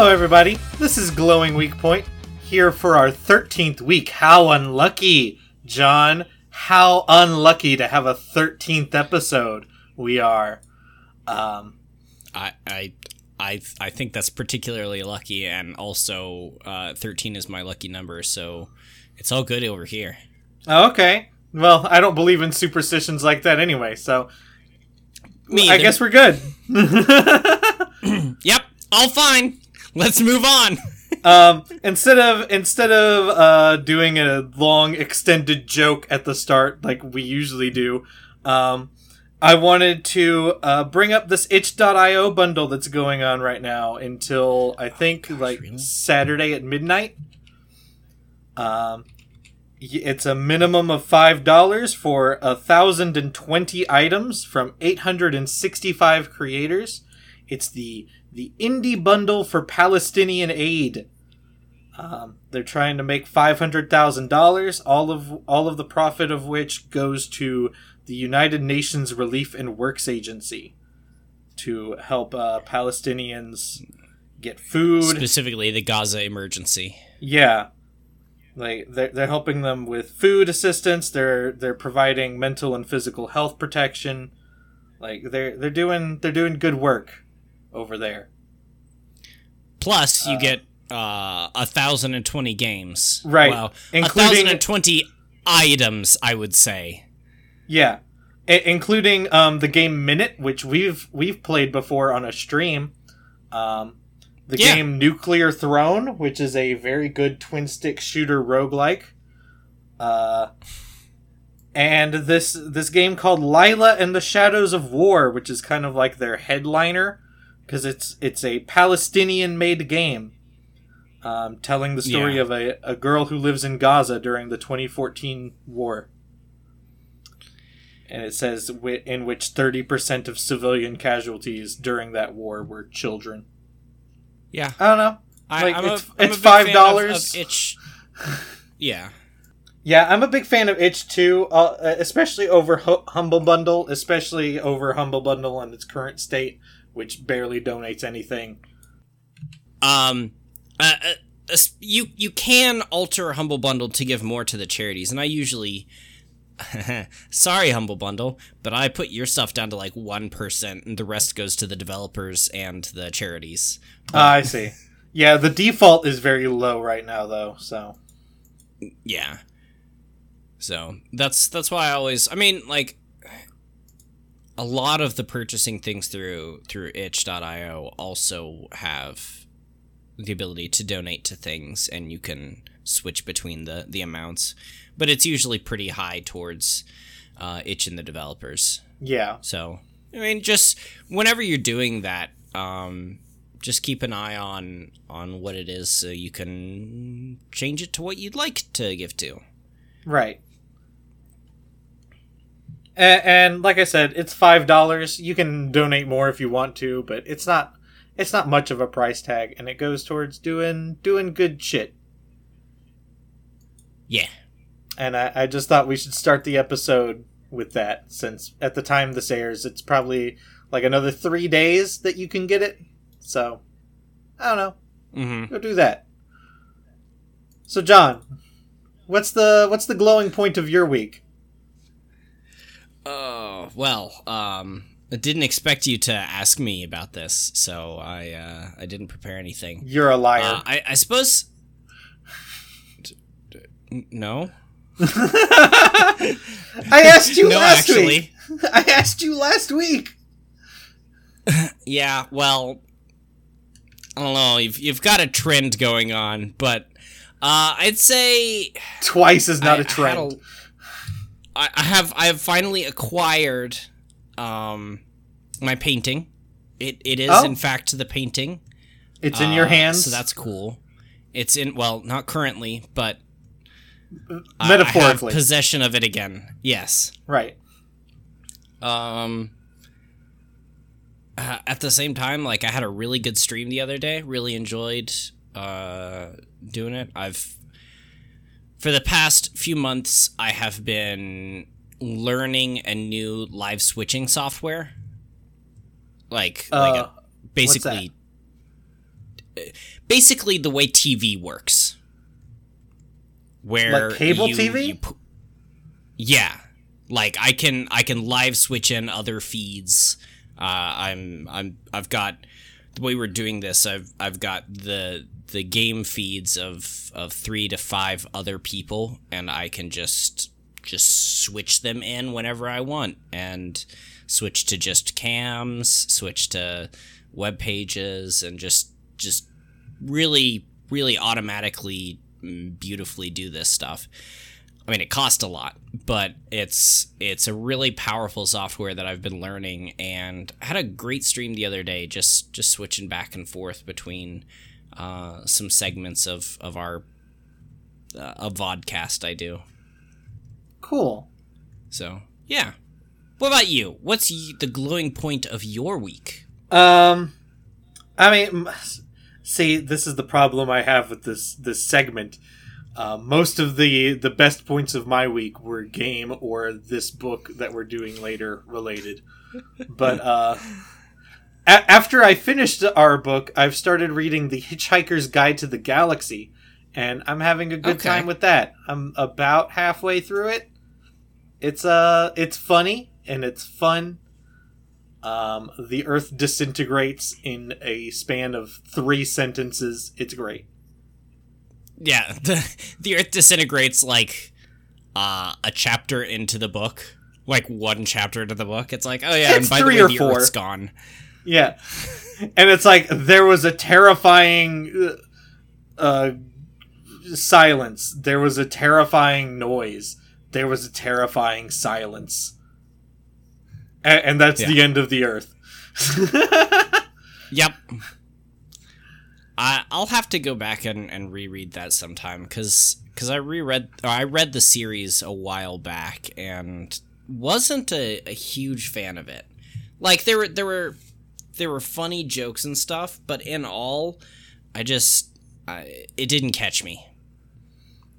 Hello, everybody. This is Glowing Weak Point here for our 13th week. How unlucky, John. How unlucky to have a 13th episode we are. Um, I I I I think that's particularly lucky, and also uh, thirteen is my lucky number, so it's all good over here. okay. Well, I don't believe in superstitions like that anyway, so Me I guess we're good. Yep, all fine. Let's move on. um, instead of instead of uh, doing a long extended joke at the start like we usually do, um, I wanted to uh, bring up this itch.io bundle that's going on right now until I think like really? Saturday at midnight. Um, it's a minimum of five dollars for a thousand and twenty items from eight hundred and sixty-five creators. It's the the indie bundle for Palestinian aid. Um, they're trying to make five hundred thousand dollars, all of all of the profit of which goes to the United Nations Relief and Works Agency to help uh, Palestinians get food. Specifically, the Gaza emergency. Yeah. Like they're, they're helping them with food assistance. They're they're providing mental and physical health protection. Like they're they're doing they're doing good work over there. Plus, you Uh, get uh, a thousand and twenty games. Right, Well, including- thousand and twenty items, I would say. Yeah, I- including um, the game Minit, which we've we've played before on a stream. Um, the Yeah. game Nuclear Throne, which is a very good twin stick shooter roguelike. Uh, and this this game called Liyla and the Shadows of War, which is kind of like their headliner because it's it's a Palestinian made game. Um, telling the story Yeah. of a, a girl who lives in Gaza during the 2014 war and it says wi- in which 30% of civilian casualties during that war were children. Yeah, I don't know. I, Like, I'm it's- a, I'm it's a big fan $5. of itch. Yeah. Yeah, I'm a big fan of itch too, uh, especially over Hu- Humble Bundle, especially over Humble Bundle in its current state, which barely donates anything. um uh, uh, you you can alter humble bundle to give more to the charities and i usually sorry humble bundle but i put your stuff down to like 1% and the rest goes to the developers and the charities Ah, I see. Yeah, the default is very low right now, though. So yeah so that's that's why i always i mean like a lot of the purchasing things through through itch.io also have the ability to donate to things and you can switch between the the amounts but it's usually pretty high towards uh, itch and the developers. Yeah, so i mean just whenever you're doing that um just keep an eye on on what it is so you can change it to what you'd like to give to. Right. And, and like I said, it's five dollars. You can donate more if you want to, but it's not it's not much of a price tag, and it goes towards doing doing good shit. yeah And I, I just thought we should start the episode with that, since at the time this airs, it's probably like another three days that you can get it. So I don't know. mm-hmm Go do that. So John, what's the what's the glowing point of your week? Oh well, um, I didn't expect you to ask me about this, so I uh, I didn't prepare anything. You're a liar. Uh, I I suppose. D- d- n- No. I asked you no, last actually. week. I asked you last week. Yeah. Well, I don't know. You've you've got a trend going on, but uh, I'd say Twice is not I- a trend. I, had a- I I have I have finally acquired um my painting. It it is Oh. in fact the painting. it's in your Uh, hands. so that's cool. It's in well, not currently, but I- I have Metaphorically. possession of it again. Yes. right. Um. uh, at the same time, like I had a really good stream the other day. Really enjoyed uh doing it. I've for the past few months, I have been learning a new live switching software. Like, like Uh, a, basically, basically the way TV works, where Like cable you- TV? you pu- yeah, like I can I can live switch in other feeds. Uh, I'm I'm I've got the way we're doing this. I've I've got the the game feeds of of three to five other people, and I can just just switch them in whenever I want, and switch to just cams, switch to web pages, and just just really really automatically mm, beautifully do this stuff. I mean, it costs a lot, but it's it's a really powerful software that I've been learning, and I had a great stream the other day, just just switching back and forth between uh, some segments of of our uh, a vodcast I do. Cool. So yeah, what about you? What's y- the glowing point of your week? Um, I mean, m- see, this is the problem I have with this this segment. Uh, most of the the best points of my week were game or this book that we're doing later related. But uh, a- after I finished our book, I've started reading The Hitchhiker's Guide to the Galaxy, and I'm having a good Okay. time with that. I'm about halfway through it. It's uh, it's funny and it's fun. Um, the Earth disintegrates in a span of three sentences. It's great. Yeah, the the Earth disintegrates like uh, a chapter into the book, like one chapter into the book. It's like, oh yeah, It's and by three the or way, the four. Earth's gone. Yeah, and it's like there was a terrifying uh, uh, silence. There was a terrifying noise. There was a terrifying silence. A- and that's the end of the Earth. Yep. I I'll have to go back and, and reread that sometime because I reread I read the series a while back and wasn't a, a huge fan of it. Like there were there were there were funny jokes and stuff, but in all, I just I, it didn't catch me.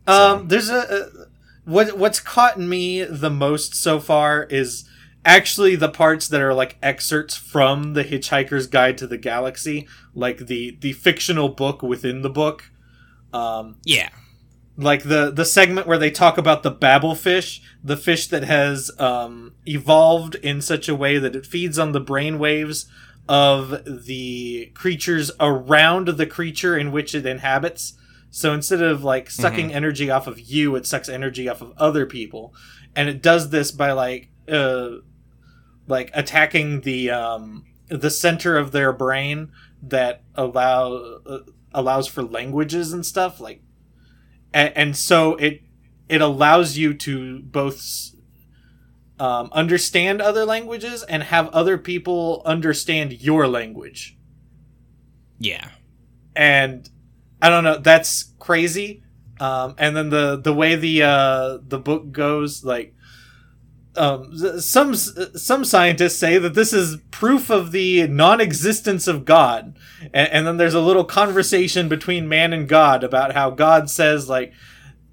Um, there's a, a what what's caught me the most so far is actually the parts that are like excerpts from the Hitchhiker's Guide to the Galaxy, like the the fictional book within the book. Um, Yeah. like the the segment where they talk about the babel fish, the fish that has um, evolved in such a way that it feeds on the brain waves of the creatures around the creature in which it inhabits. So instead of like sucking energy off of you, it sucks energy off of other people, and it does this by like uh, like attacking the um, the center of their brain that allow uh, allows for languages and stuff like and, and so it it allows you to both um, understand other languages and have other people understand your language. Yeah. and i don't know that's crazy. Um, and then the the way the uh, the book goes like um, some some scientists say that this is proof of the non-existence of God, and, and then there's a little conversation between man and God about how God says like,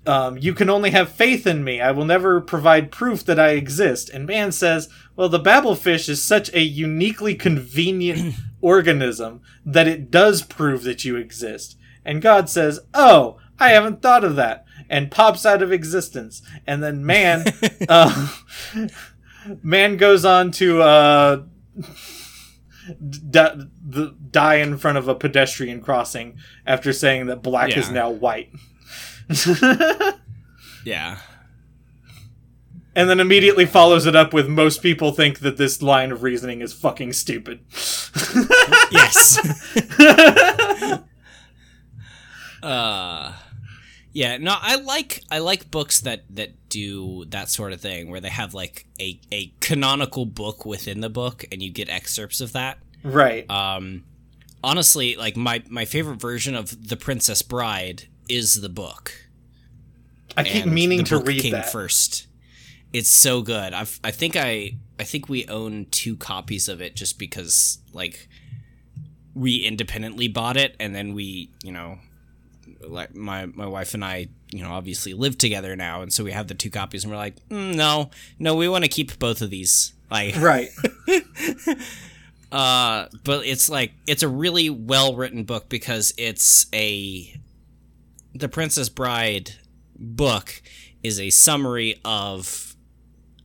um, "You can only have faith in me. I will never provide proof that I exist." And man says, "Well, the babel fish is such a uniquely convenient organism that it does prove that you exist." And God says, "Oh, I haven't thought of that," and pops out of existence. And then man, uh, man goes on to uh, d- die in front of a pedestrian crossing after saying that black is now white. Yeah. and then immediately follows it up with most people think that this line of reasoning is fucking stupid. Yes. uh yeah no i like i like books that that do that sort of thing where they have like a a canonical book within the book and you get excerpts of that right. um honestly like my my favorite version of the princess bride is the book I keep and meaning to read came that. first it's so good I've, i think i i think we own two copies of it just because like we independently bought it and then we you know like my my wife and i you know obviously live together now and so we have the two copies and we're like mm, no no we want to keep both of these like Right. Uh, but it's like it's a really well written book because it's a the Princess Bride book is a summary of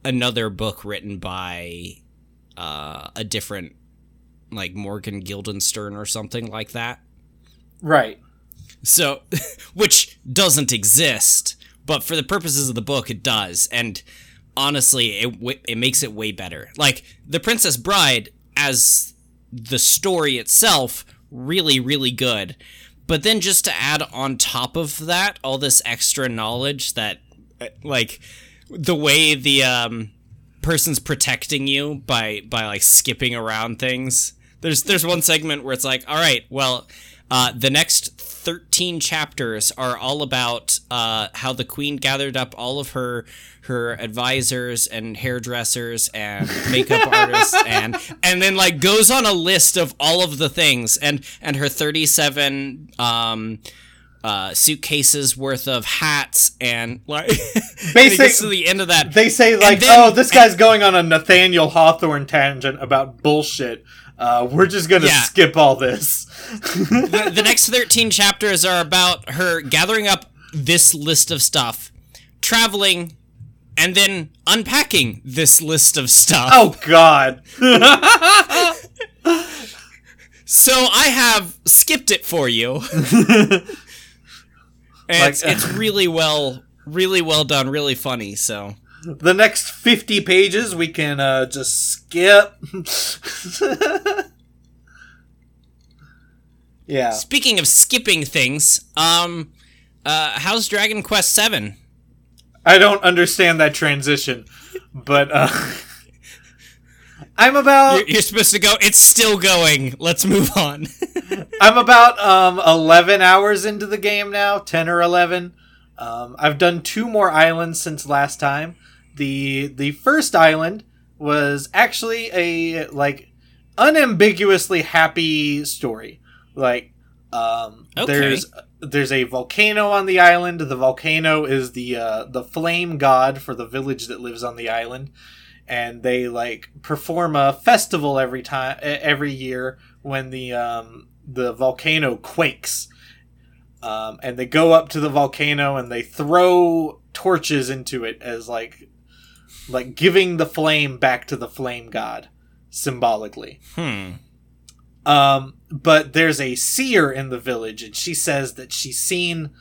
another book written by uh, a different like Morgan Guildenstern or something like that. Right. So, which doesn't exist, but for the purposes of the book, it does. And honestly, it w- it makes it way better. Like the Princess Bride, as the story itself, really really good. But then just to add on top of that, all this extra knowledge that, uh, like, the way the um, person's protecting you by by like skipping around things. There's there's one segment where it's like, all right, well, uh, the next 13 chapters are all about uh, how the queen gathered up all of her her advisors and hairdressers and makeup artists and and then like goes on a list of all of the things and and her 37 um uh, suitcases worth of hats and like basically to the end of that. they say like then, oh this guy's and, going on a nathaniel hawthorne tangent about bullshit uh, we're just gonna yeah. skip all this the, the next 13 chapters are about her gathering up this list of stuff traveling and then unpacking this list of stuff. Oh God. so I have skipped it for you. and like, it's, it's really well really well done, really funny, so the next 50 pages we can uh, just skip. yeah. Speaking of skipping things, um uh how's Dragon Quest 7? I don't understand that transition, but uh, I'm about. You're, you're, supposed to go. It's still going. Let's move on. I'm about um 11 hours into the game now, 10 or 11. Um, I've done two more islands since last time. The The first island was actually a like unambiguously happy story. Like, um, okay. there's there's a volcano on the island. The volcano is the uh, the flame god for the village that lives on the island, and they like perform a festival every time every year when the um, the volcano quakes. Um, and they go up to the volcano and they throw torches into it as like like giving the flame back to the flame god symbolically. Hmm. Um, but there's a seer in the village, and she says that she's seen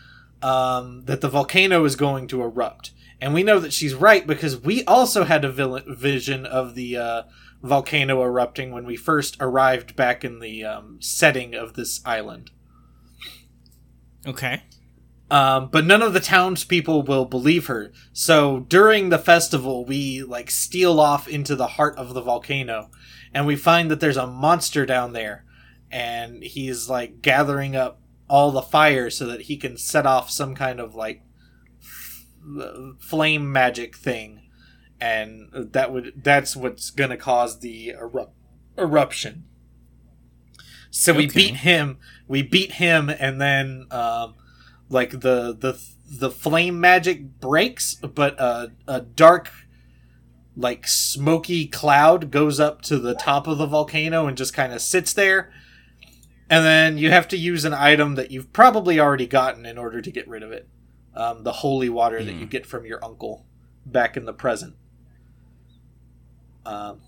um, that the volcano is going to erupt. And we know that she's right because we also had a vision of the uh, volcano erupting when we first arrived back in the um, setting of this island. Okay. Um, but none of the townspeople will believe her. So during the festival, we like steal off into the heart of the volcano, and we find that there's a monster down there, and he's like gathering up all the fire so that he can set off some kind of like f- flame magic thing, and that would that's what's gonna cause the eru- eruption. So we beat him. We beat him, and then um, like the the the flame magic breaks, but a, a dark like smoky cloud goes up to the top of the volcano and just kind of sits there. And then you have to use an item that you've probably already gotten in order to get rid of it. Um, the holy water mm. that you hmm. get from your uncle back in the present. Um,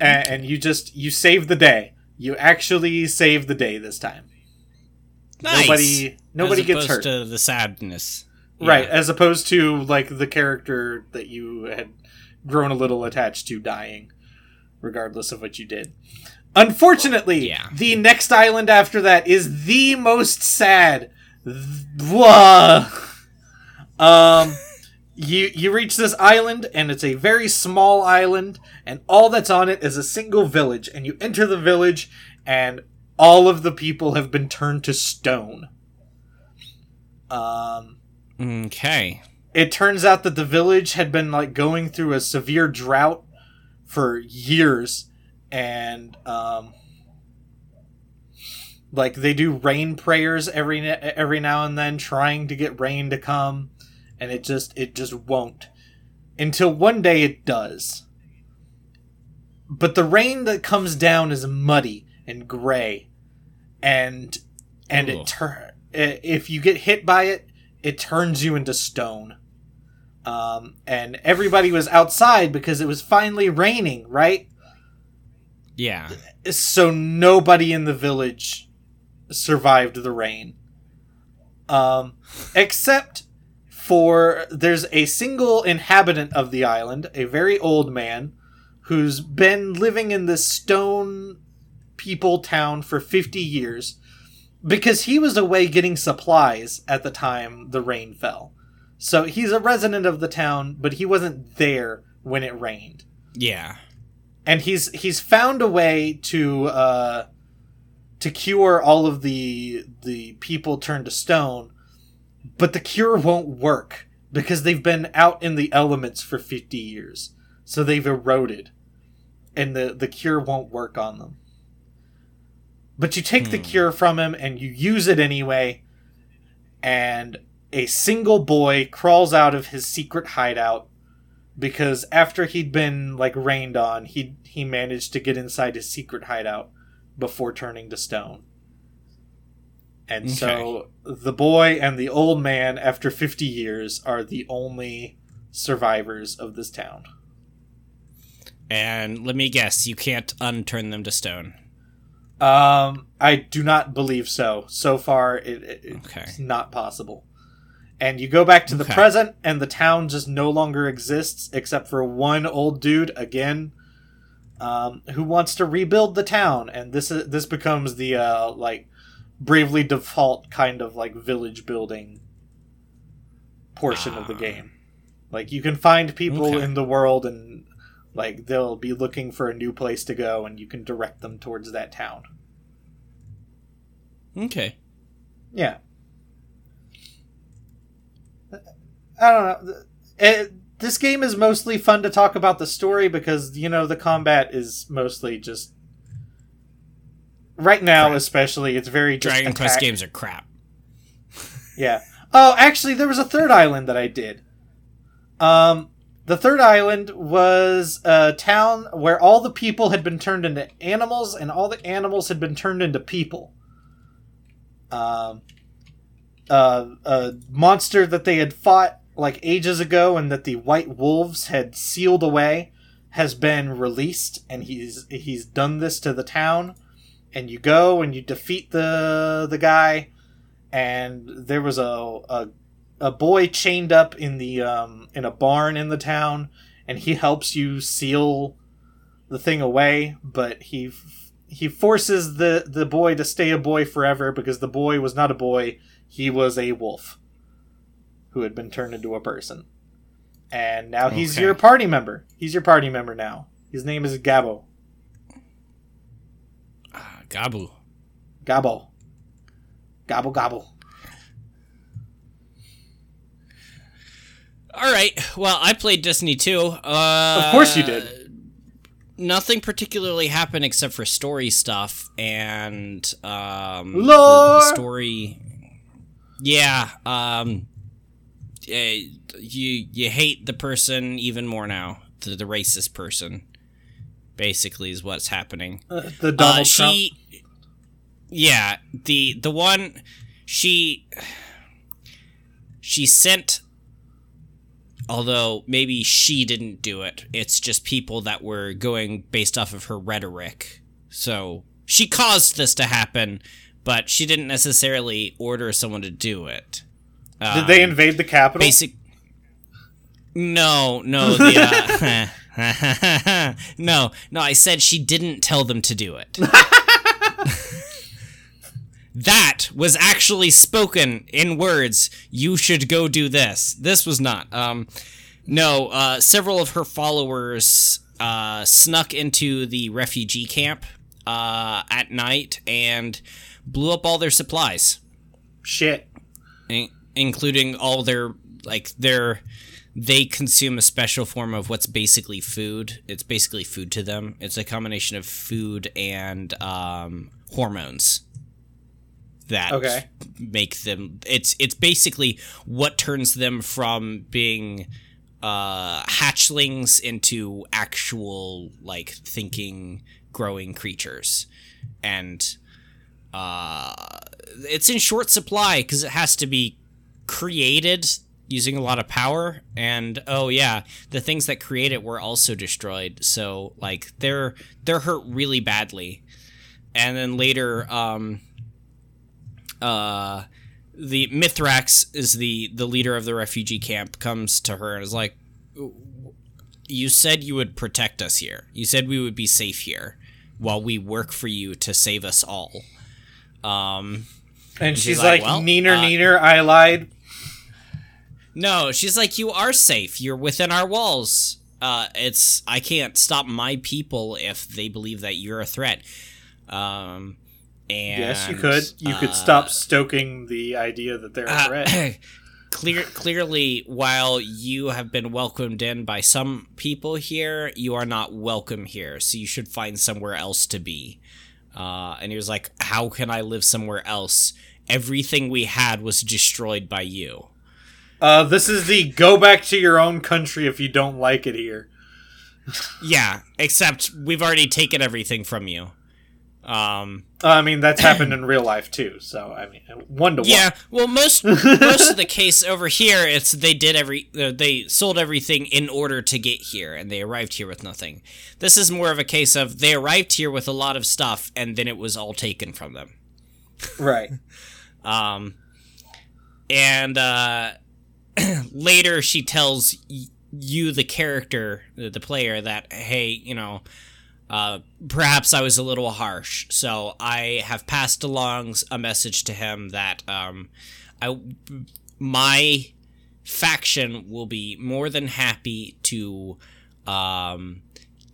and, and you just you save the day. You actually save the day this time. Nice. Nobody nobody gets hurt. To the sadness, yeah. right? As opposed to like the character that you had grown a little attached to dying, regardless of what you did. Unfortunately, yeah. the next island after that is the most sad. Blah. Um, you you reach this island, and it's a very small island, and all that's on it is a single village. And you enter the village, and all of the people have been turned to stone. Um. Okay. It turns out that the village had been like going through a severe drought for years, and um, like they do rain prayers every every now and then, trying to get rain to come, and it just it just won't until one day it does but the rain that comes down is muddy and gray, and and Ooh. it turn if you get hit by it, it turns you into stone. Um, and everybody was outside because it was finally raining, right? Yeah. so nobody in the village survived the rain um except for there's a single inhabitant of the island a very old man who's been living in this stone people town for 50 years because he was away getting supplies at the time the rain fell. So he's a resident of the town but he wasn't there when it rained. Yeah. and he's he's found a way to uh to cure all of the the people turned to stone but the cure won't work because they've been out in the elements for 50 years. So they've eroded and the the cure won't work on them but you take the Hmm. cure from him and you use it anyway and a single boy crawls out of his secret hideout because after he'd been like rained on, he he managed to get inside his secret hideout before turning to stone. And so the boy and the old man, after 50 years, are the only survivors of this town. And let me guess, you can't unturn them to stone. Um, I do not believe so. So far, it, it- Okay. it's not possible. And you go back to the Okay. present, and the town just no longer exists except for one old dude again, um, who wants to rebuild the town. And this is this becomes the uh, like bravely default kind of like village building portion of the Ah. game. Like you can find people Okay. in the world and like they'll be looking for a new place to go and you can direct them towards that town. Okay. Yeah. I don't know. It, this game is mostly fun to talk about the story because, you know, the combat is mostly just. Right now, Crap. especially, it's very just Dragon Quest games are crap. Yeah. Oh, actually, there was a third island that I did. Um, the third island was a town where all the people had been turned into animals, and all the animals had been turned into people. Um, uh, a monster that they had fought like ages ago, and that the White Wolves had sealed away, has been released, and he's he's done this to the town. And you go and you defeat the the guy and there was a, a a boy chained up in the um in a barn in the town and he helps you seal the thing away but he f- he forces the the boy to stay a boy forever because the boy was not a boy he was a wolf who had been turned into a person. And now he's Okay. your party member. He's your party member now. His name is gabo. Ah, Gabu. gabo. Gobble gobble All right. Well, I played Destiny 2. Uh, Of course you did. Nothing particularly happened except for story stuff and um the-! The, story. Yeah. Um. you you hate the person even more now. The the racist person. Basically, is what's happening. Uh, the donald Uh, trump yeah, the the one she she sent. Although maybe she didn't do it, it's just people that were going based off of her rhetoric. So she caused this to happen, but she didn't necessarily order someone to do it. did they Um, invade the capital basic no no the uh, no no i said she didn't tell them to do it that was actually spoken in words you should go do this. This was not. Um no uh several of her followers uh snuck into the refugee camp uh at night and blew up all their supplies. Shit. In- including all their like their they consume a special form of what's basically food. It's basically food to them. It's a combination of food and um, hormones that Okay. make them. It's it's basically what turns them from being uh, hatchlings into actual like thinking, growing creatures, and uh, it's in short supply because it has to be created using a lot of power and oh yeah the things that create it were also destroyed so like they're they're hurt really badly and then later um uh the Mithrax is the the leader of the refugee camp comes to her and is like you said you would protect us here you said we would be safe here while we work for you to save us all um And she's she's, like, like, "Well, neener, uh, neener, I lied. No, she's like, you are safe. You're within our walls. Uh, it's I can't stop my people if they believe that you're a threat. Um, and yes, you could. You could uh, stop stoking the idea that they're a uh, threat. clear, clearly, while you have been welcomed in by some people here, you are not welcome here. So you should find somewhere else to be. Uh, and he was like, "How can I live somewhere else? Everything we had was destroyed by you." Uh, this is the go back to your own country if you don't like it here. Yeah, except we've already taken everything from you. Um, Uh, I mean, that's happened in real life too. So I mean, one to one. yeah, well, most most of the case over here, it's they did every uh, they sold everything in order to get here, and they arrived here with nothing. This is more of a case of they arrived here with a lot of stuff, and then it was all taken from them. Right. Um, and uh, later she tells y- you, the character, the the player, that hey, you know, uh, perhaps I was a little harsh, so I have passed along a message to him that um, I my faction will be more than happy to um,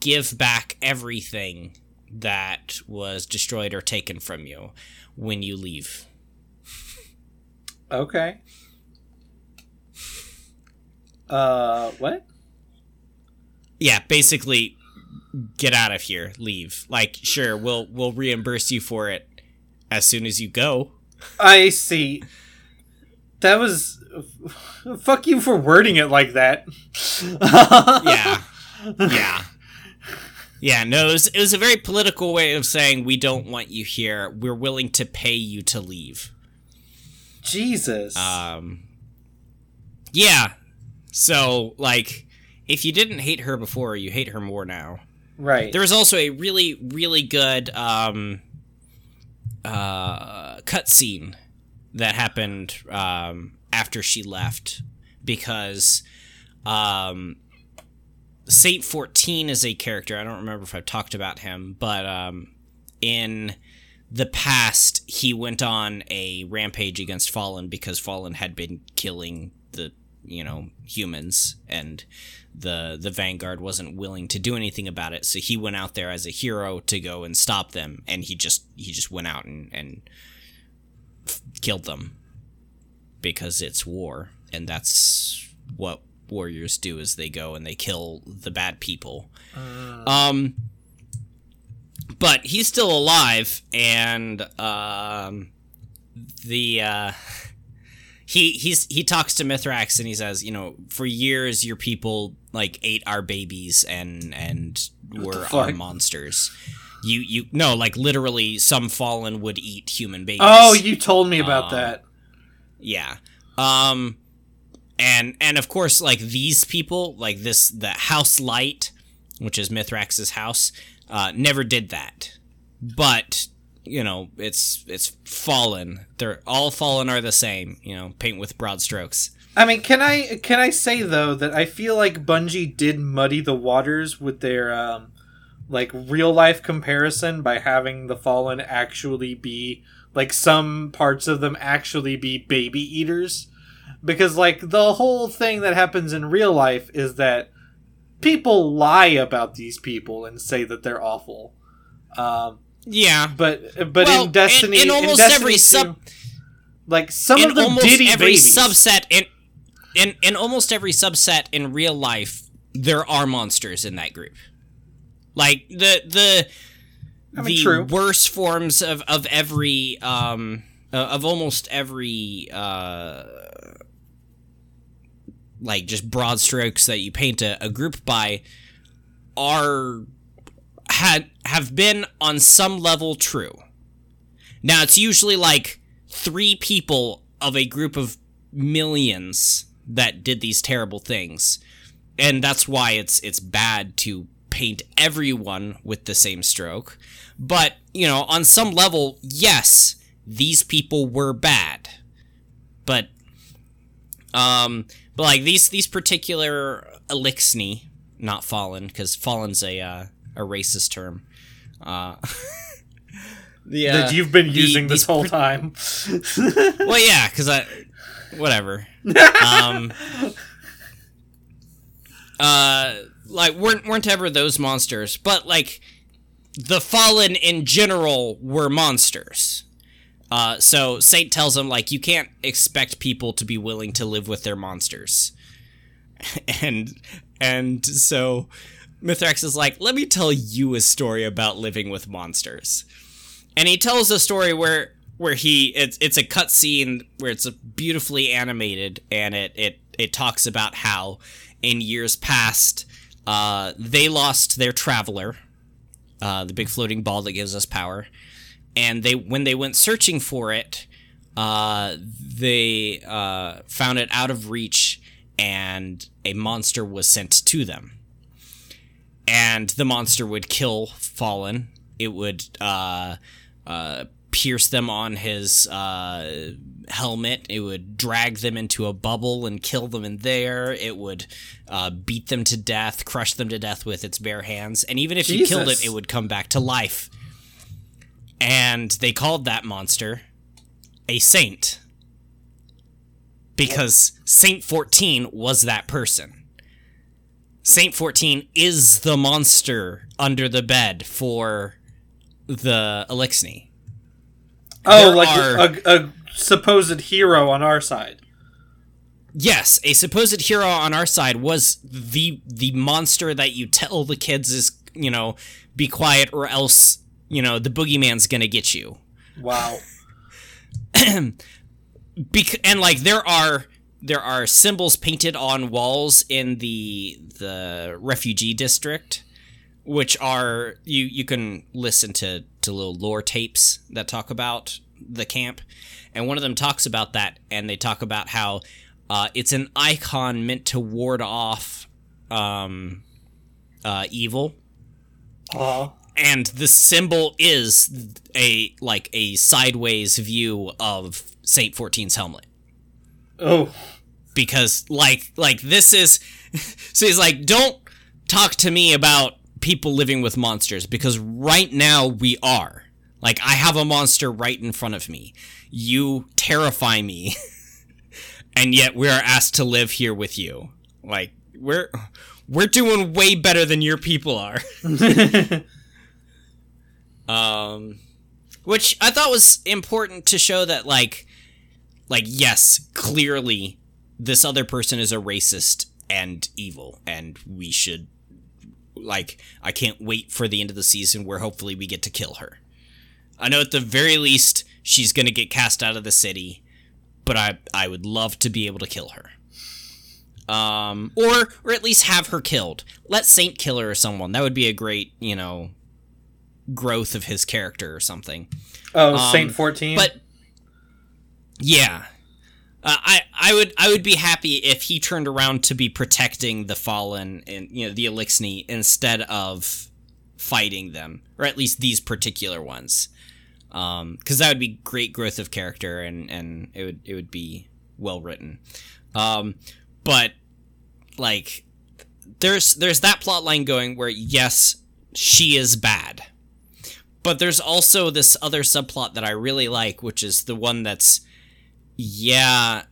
give back everything that was destroyed or taken from you when you leave. Okay. Uh, what? Yeah, basically get out of here, leave. Like sure, we'll we'll reimburse you for it as soon as you go. I see. That was. Fuck you for wording it like that. Yeah. yeah. Yeah, no, it was, it was a very political way of saying we don't want you here. We're willing to pay you to leave. Jesus. Um Yeah. So, like if you didn't hate her before, you hate her more now. Right. There was also a really, really good um, uh, cutscene that happened um, after she left because um, Saint 14 is a character. I don't remember if I've talked about him, but um, in the past, he went on a rampage against Fallen because Fallen had been killing the you know humans and the the vanguard wasn't willing to do anything about it. So he went out there as a hero to go and stop them and he just he just went out and and f- killed them. Because it's war and that's what warriors do is they go and they kill the bad people. Um but he's still alive and um the uh he he's he talks to Mithrax and he says, you know, for years your people like ate our babies and and were our monsters. You you no, like literally some fallen would eat human babies. oh, you told me about Uh, that. yeah. Um and and of course like these people, like this the House Light, which is Mithrax's house, uh never did that. But you know, it's it's fallen. They're all fallen are the same, you know, paint with broad strokes. I mean, can I can I say though that I feel like Bungie did muddy the waters with their um, like real life comparison by having the Fallen actually be like some parts of them actually be baby eaters, because like the whole thing that happens in real life is that people lie about these people and say that they're awful. Um, Yeah. but but Well, in Destiny, in- in almost Destiny every 2, sub- like some in of them almost did every babies. subset in in in almost every subset in real life there are monsters in that group like the the I mean, the true. worst forms of of every um uh, of almost every uh like just broad strokes that you paint a, a group by are had have been on some level true. Now it's usually like three people of a group of millions that did these terrible things. And that's why it's it's bad to paint everyone with the same stroke. But, you know, on some level, yes, these people were bad. But um but like these these particular Eliksni, not fallen, because fallen's a uh, a racist term. Uh, the, uh, that you've been using the, this whole time. well, yeah, because I, whatever. um, uh, like weren't weren't ever those monsters, but like the fallen in general were monsters. Uh, so Saint tells him like you can't expect people to be willing to live with their monsters, and and so Mithrax is like, let me tell you a story about living with monsters, and he tells a story where where he it's it's a cutscene where it's beautifully animated and it it it talks about how in years past uh, they lost their traveler, uh, the big floating ball that gives us power, and they when they went searching for it, uh, they uh, found it out of reach, and a monster was sent to them. And the monster would kill Fallen. It would uh, uh, pierce them on his uh, helmet. It would drag them into a bubble and kill them in there. It would uh, beat them to death, crush them to death with its bare hands. And even if Jesus. you killed it, it would come back to life. And they called that monster a saint because Saint 14 was that person. Saint 14 is the monster under the bed for the Eliksni. Oh, there like are, a, a supposed hero on our side. Yes, a supposed hero on our side was the the monster that you tell the kids is, you know, be quiet or else, you know, the boogeyman's gonna get you. Wow. Bec- and like there are there are symbols painted on walls in the the refugee district which are you you can listen to to little lore tapes that talk about the camp, and one of them talks about that, and they talk about how uh, it's an icon meant to ward off um, uh, evil. Uh-huh. And the symbol is a like a sideways view of Saint 14's helmet. Oh, because like like this is so he's like don't talk to me about people living with monsters because right now we are. Like I have a monster right in front of me. You terrify me. and yet we are asked to live here with you. Like we're we're doing way better than your people are. um which I thought was important to show that like like yes, clearly this other person is a racist and evil and we should like I can't wait for the end of the season where hopefully we get to kill her. I know at the very least she's going to get cast out of the city, but I I would love to be able to kill her. Um or or at least have her killed. Let Saint kill her or someone. That would be a great, you know, growth of his character or something. Oh, um, Saint 14. But yeah, uh, I I would I would be happy if he turned around to be protecting the fallen and you know the Eliksni instead of fighting them, or at least these particular ones, because um, that would be great growth of character and and it would it would be well written. Um, but like there's there's that plot line going where yes she is bad but there's also this other subplot that I really like, which is the one that's yeah,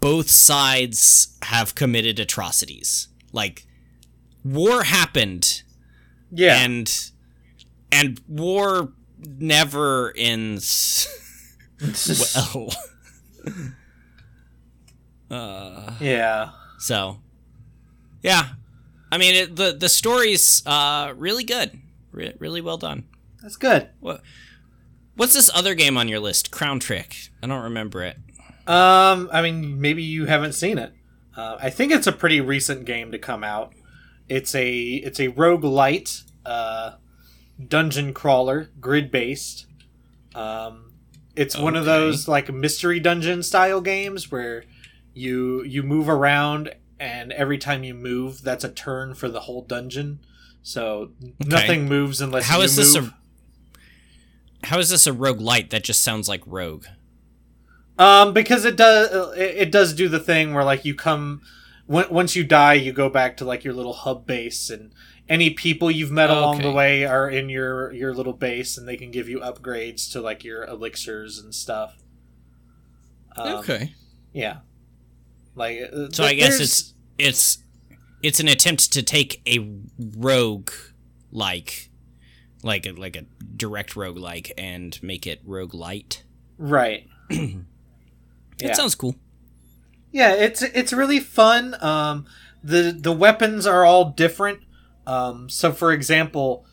both sides have committed atrocities. Like war happened. Yeah. And and war never ends well. uh, yeah. So, yeah. I mean, it, the the story's uh, really good. Re- really well done. That's good. What What's this other game on your list? Crown Trick. I don't remember it. Um, I mean, maybe you haven't seen it. Uh, I think it's a pretty recent game to come out. It's a it's a roguelite uh, dungeon crawler, grid based. Um, it's one of those like mystery dungeon style games where you you move around and every time you move, that's a turn for the whole dungeon. So nothing moves unless How you is this a How is this a roguelite that just sounds like rogue? Um, because it does it, it does do the thing where like you come when, once you die, you go back to like your little hub base, and any people you've met along the way are in your your little base, and they can give you upgrades to like your elixirs and stuff. Um, yeah, like uh, So I guess it's it's it's an attempt to take a rogue like like a, like a direct rogue like and make it roguelite. right. It Yeah. sounds cool. Yeah, it's it's really fun. Um, the the weapons are all different. Um, so, for example,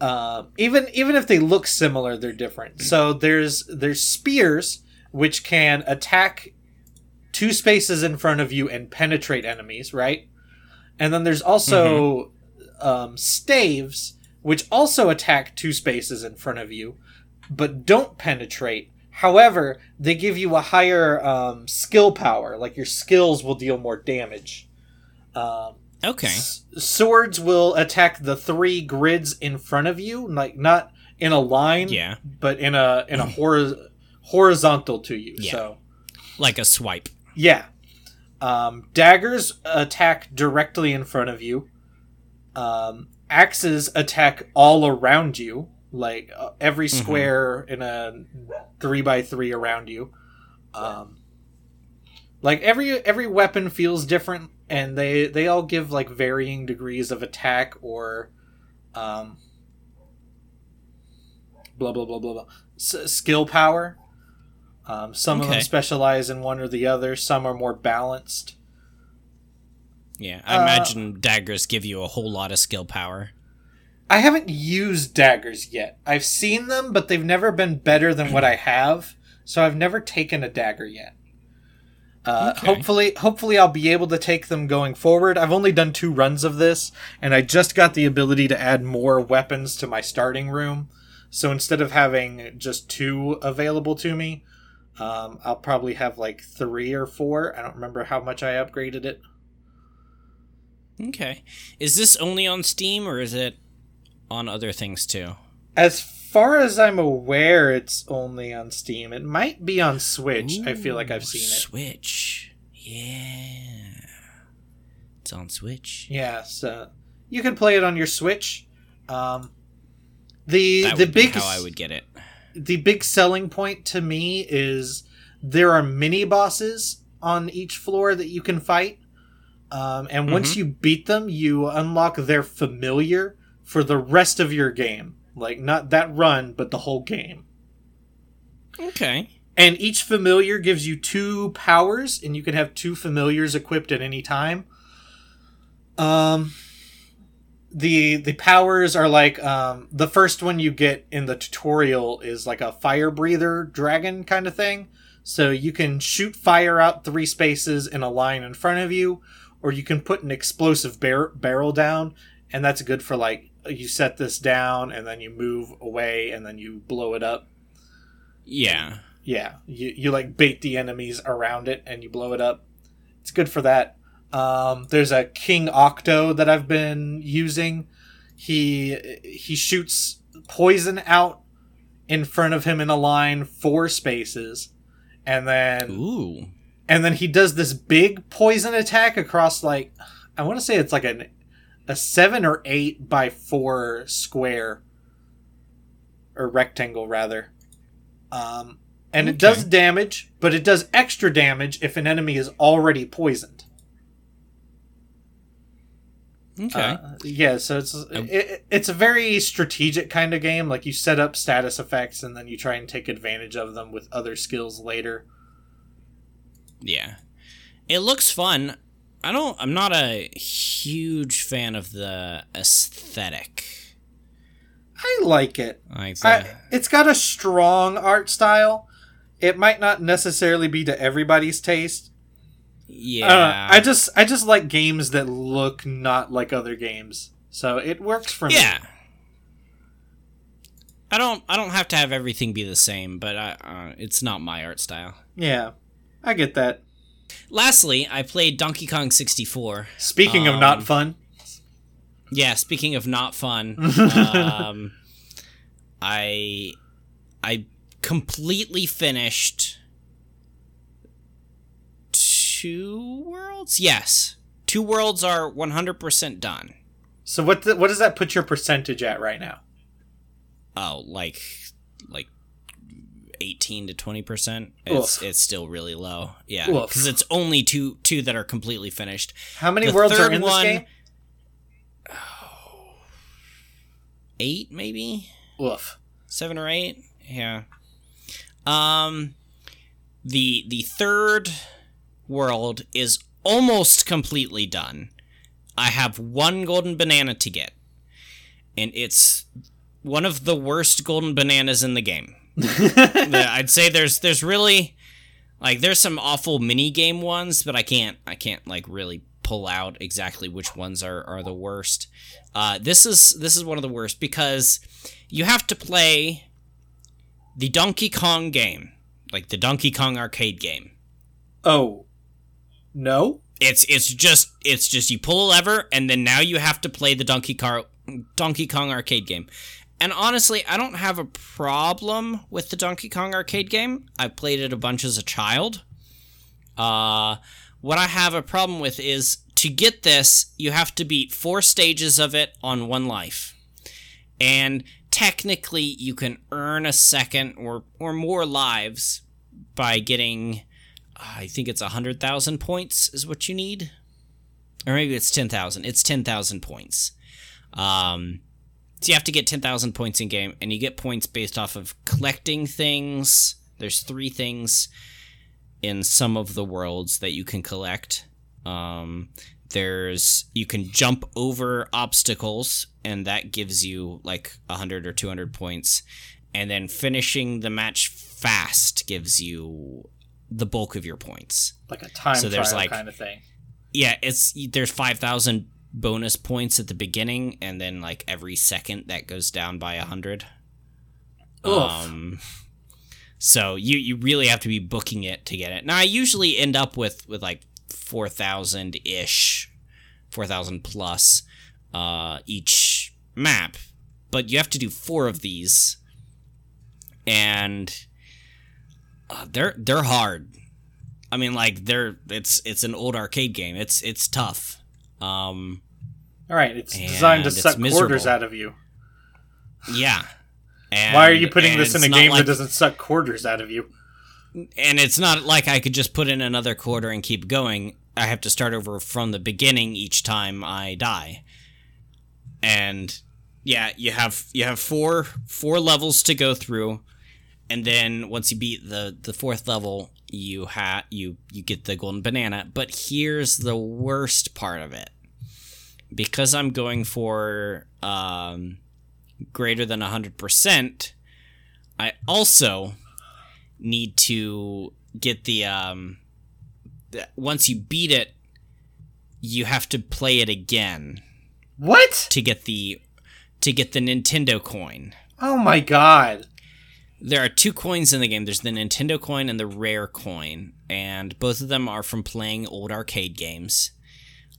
uh, even even if they look similar, they're different. So there's there's spears which can attack two spaces in front of you and penetrate enemies, right? And then there's also um, staves which also attack two spaces in front of you, but don't penetrate. However, they give you a higher um, skill power. Like your skills will deal more damage. Um, Okay. s- swords will attack the three grids in front of you, like not in a line, Yeah. but in a in a hor- horizontal to you. Yeah. So Like a swipe. yeah. Um, daggers attack directly in front of you. Um, axes attack all around you, like uh, every Mhm. square in a three by three around you. Um, like every every weapon feels different, and they they all give like varying degrees of attack or, um, blah blah blah blah blah S- skill power. Um, some of them specialize in one or the other. Some are more balanced. Yeah. I Uh, imagine daggers give you a whole lot of skill power. I haven't used daggers yet. I've seen them, but they've never been better than what I have. So I've never taken a dagger yet. Uh, Okay. Hopefully, hopefully I'll be able to take them going forward. I've only done two runs of this, and I just got the ability to add more weapons to my starting room. So instead of having just two available to me, um, I'll probably have like three or four. I don't remember how much I upgraded it. Okay. Is this only on Steam or is it on other things too? As far as I'm aware, it's only on Steam. It might be on Switch. I feel like I've Ooh, seen it. Switch. Yeah. It's on Switch. Yeah, so you can play it on your Switch. Um, the That the big how I would get it. the big selling point to me is there are mini bosses on each floor that you can fight. Um, and once Mhm. you beat them, you unlock their familiar for the rest of your game. Like not that run, but the whole game. Okay. And each familiar gives you two powers, and you can have two familiars equipped at any time. Um, the the powers are like um, the first one you get in the tutorial is like a fire breather dragon kind of thing. So you can shoot fire out three spaces in a line in front of you, or you can put an explosive bar- barrel down, and that's good for like you set this down and then you move away and then you blow it up. Yeah. Yeah, you, you like bait the enemies around it and you blow it up. It's good for that. Um, there's a King Octo that I've been using. He he shoots poison out in front of him in a line four spaces, and then Ooh. And then he does this big poison attack across like I want to say it's like an a seven or eight by four square or rectangle rather. Um, and it does damage, but it does extra damage if an enemy is already poisoned. Okay. Uh, yeah, so it's it, it's a very strategic kind of game. Like you set up status effects and then you try and take advantage of them with other skills later. Yeah. It looks fun. I don't I'm not a huge fan of the aesthetic. I like it. Like the, I, it's got a strong art style. It might not necessarily be to everybody's taste. Yeah. Uh, I just I just like games that look not like other games, so it works for me. yeah. I don't. I don't have to have everything be the same, but I, uh, it's not my art style. Yeah, I get that. Lastly, I played Donkey Kong 64. Speaking of Um, not fun, Yeah, speaking of not fun, um, I I completely finished two worlds. Yes, two worlds are 100% done. so what the, what does that put your percentage at right now? Oh, like 18 to 20%. It's Oof. it's still really low. Yeah, cuz it's only two two that are completely finished. How many The worlds are in this one- game? 8 maybe? Oof. seven or eight yeah um the the third world is almost completely done i have one golden banana to get and it's one of the worst golden bananas in the game i'd say there's there's really like there's some awful mini game ones but i can't i can't like really pull out exactly which ones are are the worst uh this is this is one of the worst because you have to play the Donkey Kong game, like the Donkey Kong arcade game. Oh, no. It's it's just it's just you pull a lever and then now you have to play the Donkey Car Donkey Kong arcade game. And honestly, I don't have a problem with the Donkey Kong arcade game. I played it a bunch as a child. Uh what I have a problem with is to get this, you have to beat four stages of it on one life. And technically you can earn a second or or more lives by getting I think it's 100,000 points is what you need. Or maybe it's 10,000. It's 10,000 points. Um, so you have to get 10,000 points in game, and you get points based off of collecting things. There's three things in some of the worlds that you can collect. Um, there's you can jump over obstacles, and that gives you like 100 or 200 points. And then finishing the match fast gives you the bulk of your points. Like a time So there's, like- kind of thing. Yeah, it's there's 5000 bonus points at the beginning and then like every second that goes down by a 100. Oof. Um so you you really have to be booking it to get it. Now I usually end up with with like 4000 ish 4000 plus uh each map, but you have to do 4 of these and uh, they're they're hard. I mean, like they're it's it's an old arcade game. It's it's tough. Um, All right, it's designed to suck quarters out of you. yeah. And, Why are you putting this in a game like- that doesn't suck quarters out of you? And it's not like I could just put in another quarter and keep going. I have to start over from the beginning each time I die. And yeah, you have you have four four levels to go through, and then once you beat the the fourth level, you ha you you get the golden banana. But here's the worst part of it, because I'm going for um, greater than hundred percent. I also need to get the um once you beat it you have to play it again What? to get the to get the Nintendo coin. Oh my god. There are two coins in the game. There's the Nintendo coin and the rare coin, and both of them are from playing old arcade games.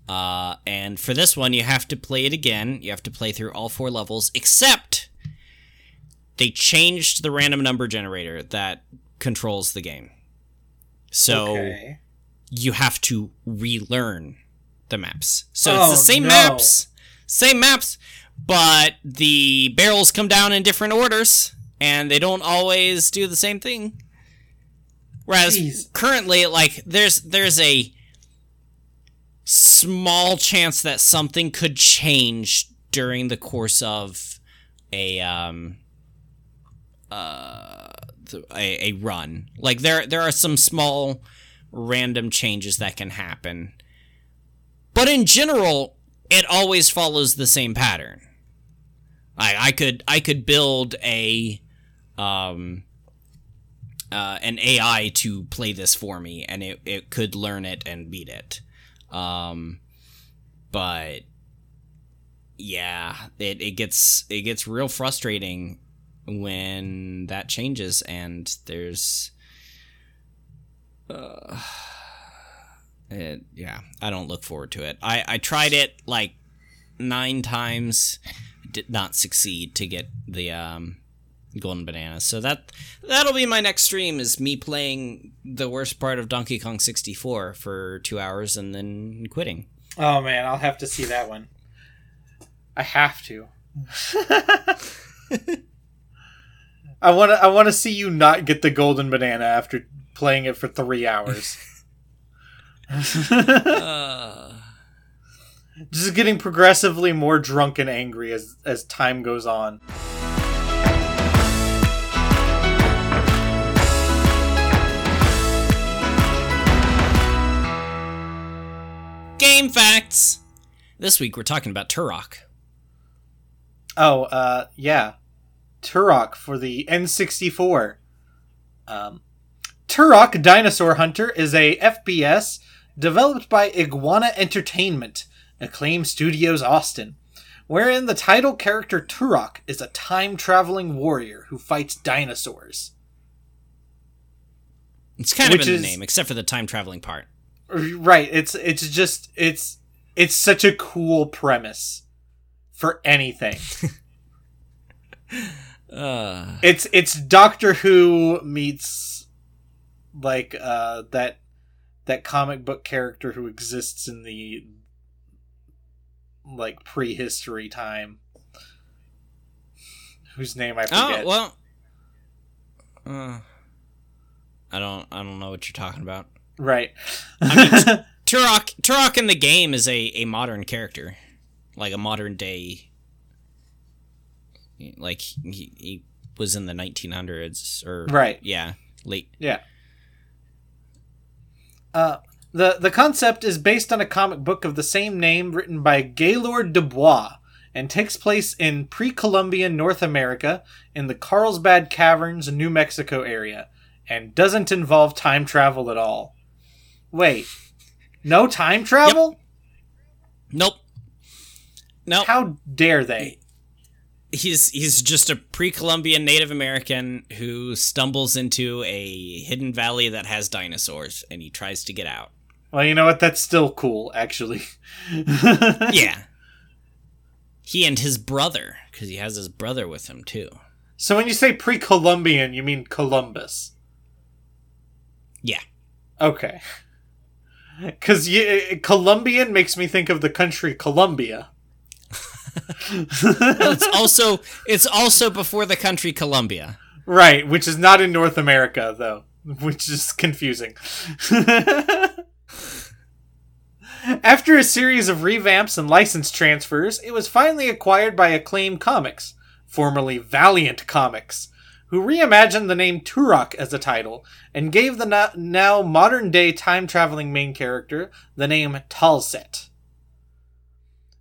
Uh, and for this one, you have to play it again. You have to play through all four levels, except they changed the random number generator that controls the game. So Okay. you have to relearn the maps. So Oh, it's the same no. maps, same maps, but the barrels come down in different orders, and they don't always do the same thing. Whereas Jeez. currently, like there's there's a small chance that something could change during the course of a um uh a, a run. Like there there are some small random changes that can happen. But in general, it always follows the same pattern. I I could I could build a um uh, an AI to play this for me, and it, it could learn it and beat it. Um, but yeah, it, it gets it gets real frustrating when that changes and there's uh, it, yeah, I don't look forward to it. I I tried it like nine times, did not succeed to get the um golden bananas. So that that'll be my next stream is me playing the worst part of Donkey Kong 64 for 2 hours and then quitting. Oh man, I'll have to see that one. I have to. I want to I want to see you not get the golden banana after playing it for 3 hours. uh, Just getting progressively more drunk and angry as as time goes on. Game facts. This week we're talking about Turok. Oh, uh, yeah. Turok for the N64. Um, Turok Dinosaur Hunter is a FPS developed by Iguana Entertainment, Acclaim Studios Austin, wherein the title character Turok is a time traveling warrior who fights dinosaurs. It's kind of in is- the name, except for the time traveling part. Right, it's it's just it's it's such a cool premise for anything. Uh, It's it's Doctor Who meets like uh that that comic book character who exists in the like prehistory time. Whose name I oh forget. well. Uh, I don't. I don't know what you're talking about. Right. Turok. Turok in the game is a, a modern character, like a modern day. Like he, he was in the 1900s or Right. Yeah, late. yeah. Uh the the concept is based on a comic book of the same name written by Gaylord Dubois and takes place in pre-Columbian North America in the Carlsbad Caverns, New Mexico area and doesn't involve time travel at all. Wait. No time travel? Nope. Nope. How dare they? he's he's just a pre-Columbian Native American who stumbles into a hidden valley that has dinosaurs, and he tries to get out. Well, you know what? That's still cool, actually. yeah. He and his brother, because he has his brother with him too. So when you say pre-Columbian, you mean Columbus. Yeah. Okay. Because Colombian makes me think of the country Colombia. It's also it's also before the country Colombia. right, which is not in North America, though, which is confusing. After a series of revamps and license transfers, it was finally acquired by Acclaim Comics, formerly Valiant Comics, who reimagined the name Turok as a title and gave the no- now modern day time traveling main character the name Talset.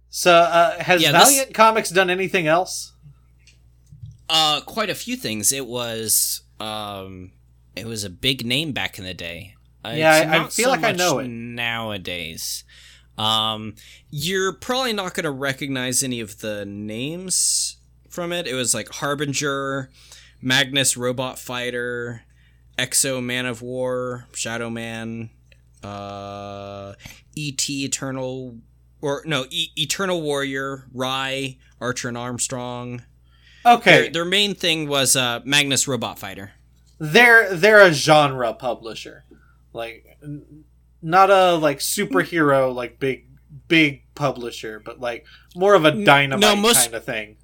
So, uh, has Yeah, this- Valiant Comics done anything else? Uh, quite a few things. It was um, it was a big name back in the day. Uh, Yeah, I- I feel so like I know it. nowadays. Um, you're probably not going to recognize any of the names from it. It was like Harbinger, Magnus Robot Fighter, X-O Manowar, Shadow Man, uh, E.T. Eternal, or no, e- Eternal Warrior, Rai, Archer and Armstrong. Okay, Their, their main thing was uh, Magnus Robot Fighter. they're they're a genre publisher like not a like superhero like big big publisher but like more of a dynamite no, most- kind of thing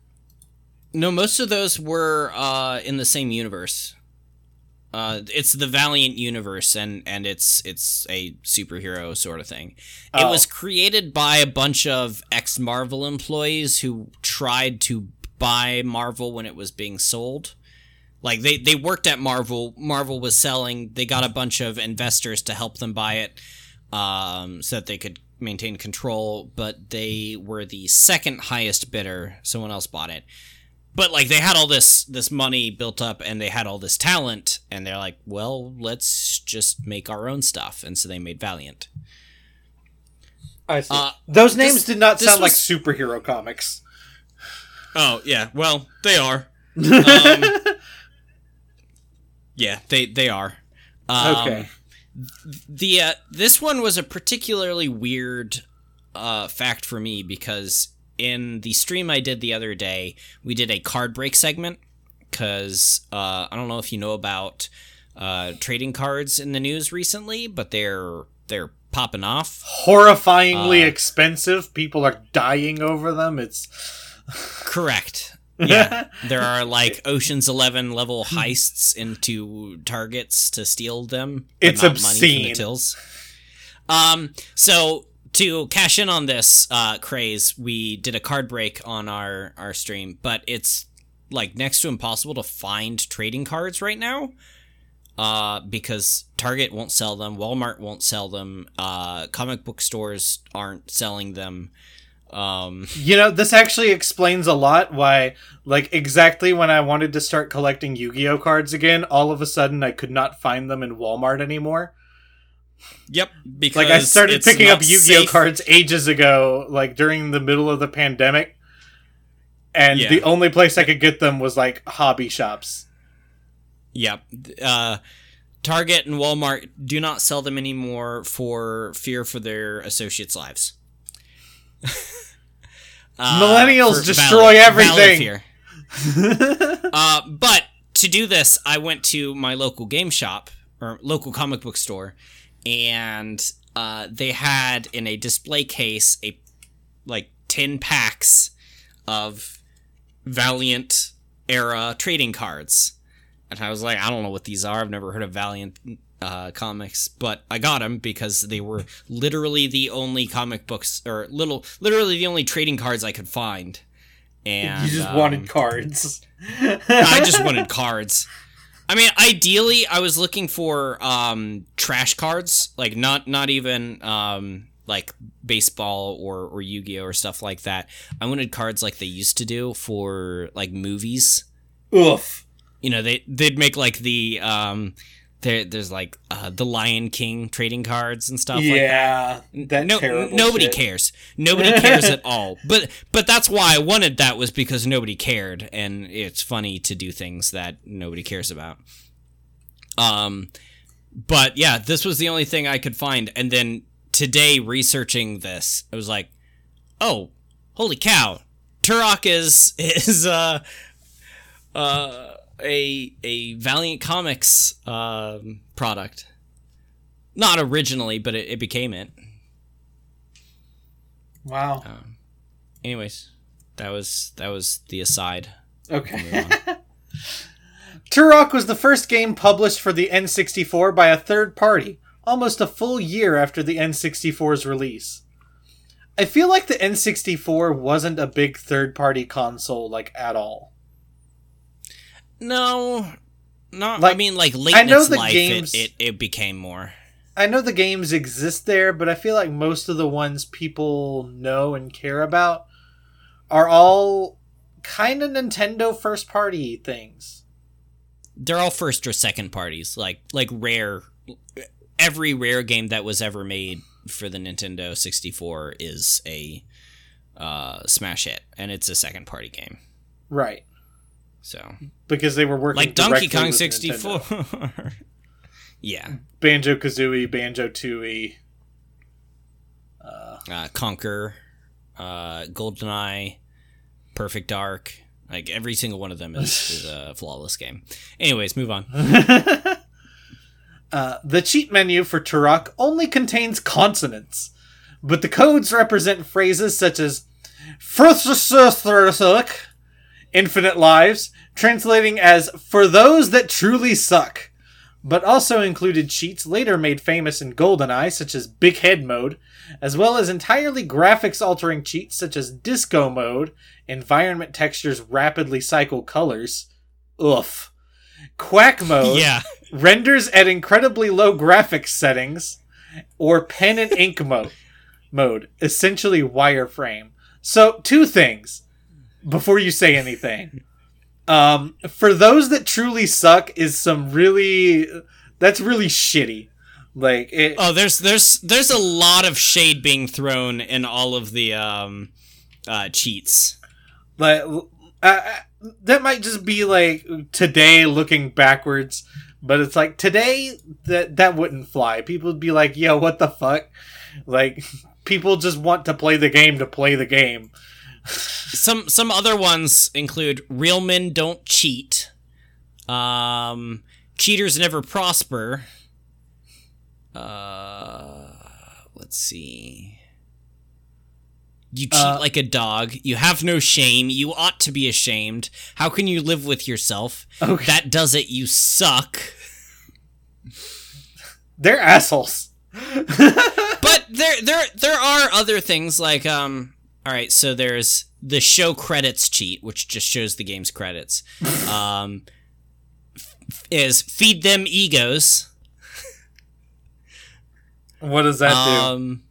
No, most of those were uh, in the same universe. Uh, it's the Valiant universe, and and it's it's a superhero sort of thing. It Oh. was created by a bunch of ex Marvel employees who tried to buy Marvel when it was being sold. Like they they worked at Marvel. Marvel was selling. They got a bunch of investors to help them buy it, um, so that they could maintain control. But they were the second highest bidder. Someone else bought it but like they had all this this money built up and they had all this talent and they're like well let's just make our own stuff and so they made valiant I see. Uh, Those names this- did not sound like superhero comics. oh yeah well they are um, yeah they they are um, okay. the uh, this one was a particularly weird uh, fact for me because in the stream I did the other day, we did a card break segment because uh, I don't know if you know about uh, trading cards in the news recently, but they're they're popping off. Horrifyingly Uh, expensive. People are dying over them. It's Correct. Yeah, there are like Ocean's Eleven level heists into targets to steal them. It's not money from obscene. the tills. Um, so to cash in on this uh, craze, we did a card break on our our stream, but it's like next to impossible to find trading cards right now. Uh, because Target won't sell them, Walmart won't sell them, uh, comic book stores aren't selling them. Um, you know this actually explains a lot why like exactly when I wanted to start collecting Yu-Gi-Oh cards again, all of a sudden I could not find them in Walmart anymore. Yep, because Like I started picking up Yu-Gi-Oh safe. cards ages ago, like during the middle of the pandemic. And Yeah. the only place I could get them was like hobby shops. Yep. Uh, Target and Walmart do not sell them anymore for fear for their associates' lives. Uh, Millennials destroy valid- valid everything. fear. uh, but to do this, I went to my local game shop or local comic book store, and uh, they had in a display case a like ten packs of Valiant era trading cards, and I was like, I don't know what these are. I've never heard of Valiant uh, comics, but I got them because they were literally the only comic books or little, literally the only trading cards I could find. And you just um, wanted cards. I just wanted cards. I mean, ideally, I was looking for um, trash cards, like not not even um, like baseball or or Yu Gi Oh or stuff like that. I wanted cards like they used to do for like movies. Oof. You know, they they'd make like the um, there there's like uh, the Lion King trading cards and stuff like that. yeah, that No, terrible nobody shit. cares. Nobody cares at all. But but that's why I wanted that was because nobody cared, and it's funny to do things that nobody cares about. Um, but yeah, this was the only thing I could find, and then today researching this, I was like, oh, holy cow, Turok is is uh uh a a Valiant Comics um product. Not originally, but it, it became it. Wow. Um, anyways, that was that was the aside. Okay. Turok was the first game published for the N64 by a third party, almost a full year after the N64's release. I feel like the N64 wasn't a big third party console, like, at all. No, not. I mean, like late I in know its the life, games- it, it it became more. I know the games exist there, but I feel like most of the ones people know and care about are all kind of Nintendo first party things. They're all first or second parties, like like rare. Every rare game that was ever made for the Nintendo 64 is a uh, smash hit, and it's a second party game. Right. So, Because they were working like Donkey Kong 64. Yeah, Banjo Kazooie, Banjo Tooie. Uh, uh, Conker, uh, GoldenEye, Perfect Dark. Like every single one of them is, is a flawless game. Anyways, move on. uh, the cheat menu for Turok only contains consonants, but the codes represent phrases such as infinite lives, translating as "for those that truly suck." But also included cheats later made famous in GoldenEye, such as Big Head mode, as well as entirely graphics altering cheats such as Disco mode, environment textures rapidly cycle colors. Oof. Quack mode Yeah, renders at incredibly low graphics settings, or pen and ink mode, mode, essentially wireframe. So, two things before you say anything. Um, for those that truly suck is some really that's really shitty. Like it, Oh, there's there's there's a lot of shade being thrown in all of the um uh cheats. like uh, uh, that might just be like today looking backwards, but it's like today that that wouldn't fly. People would be like, "Yo, what the fuck?" Like people just want to play the game to play the game. Some some other ones include real men don't cheat. Um cheaters never prosper. Uh let's see. You cheat Uh, like a dog. You have no shame. You ought to be ashamed. How can you live with yourself? Okay. That does it. You suck. They're assholes. but there there there are other things like um all right so there's the show credits cheat which just shows the game's credits um f- is feed them egos What does that do? um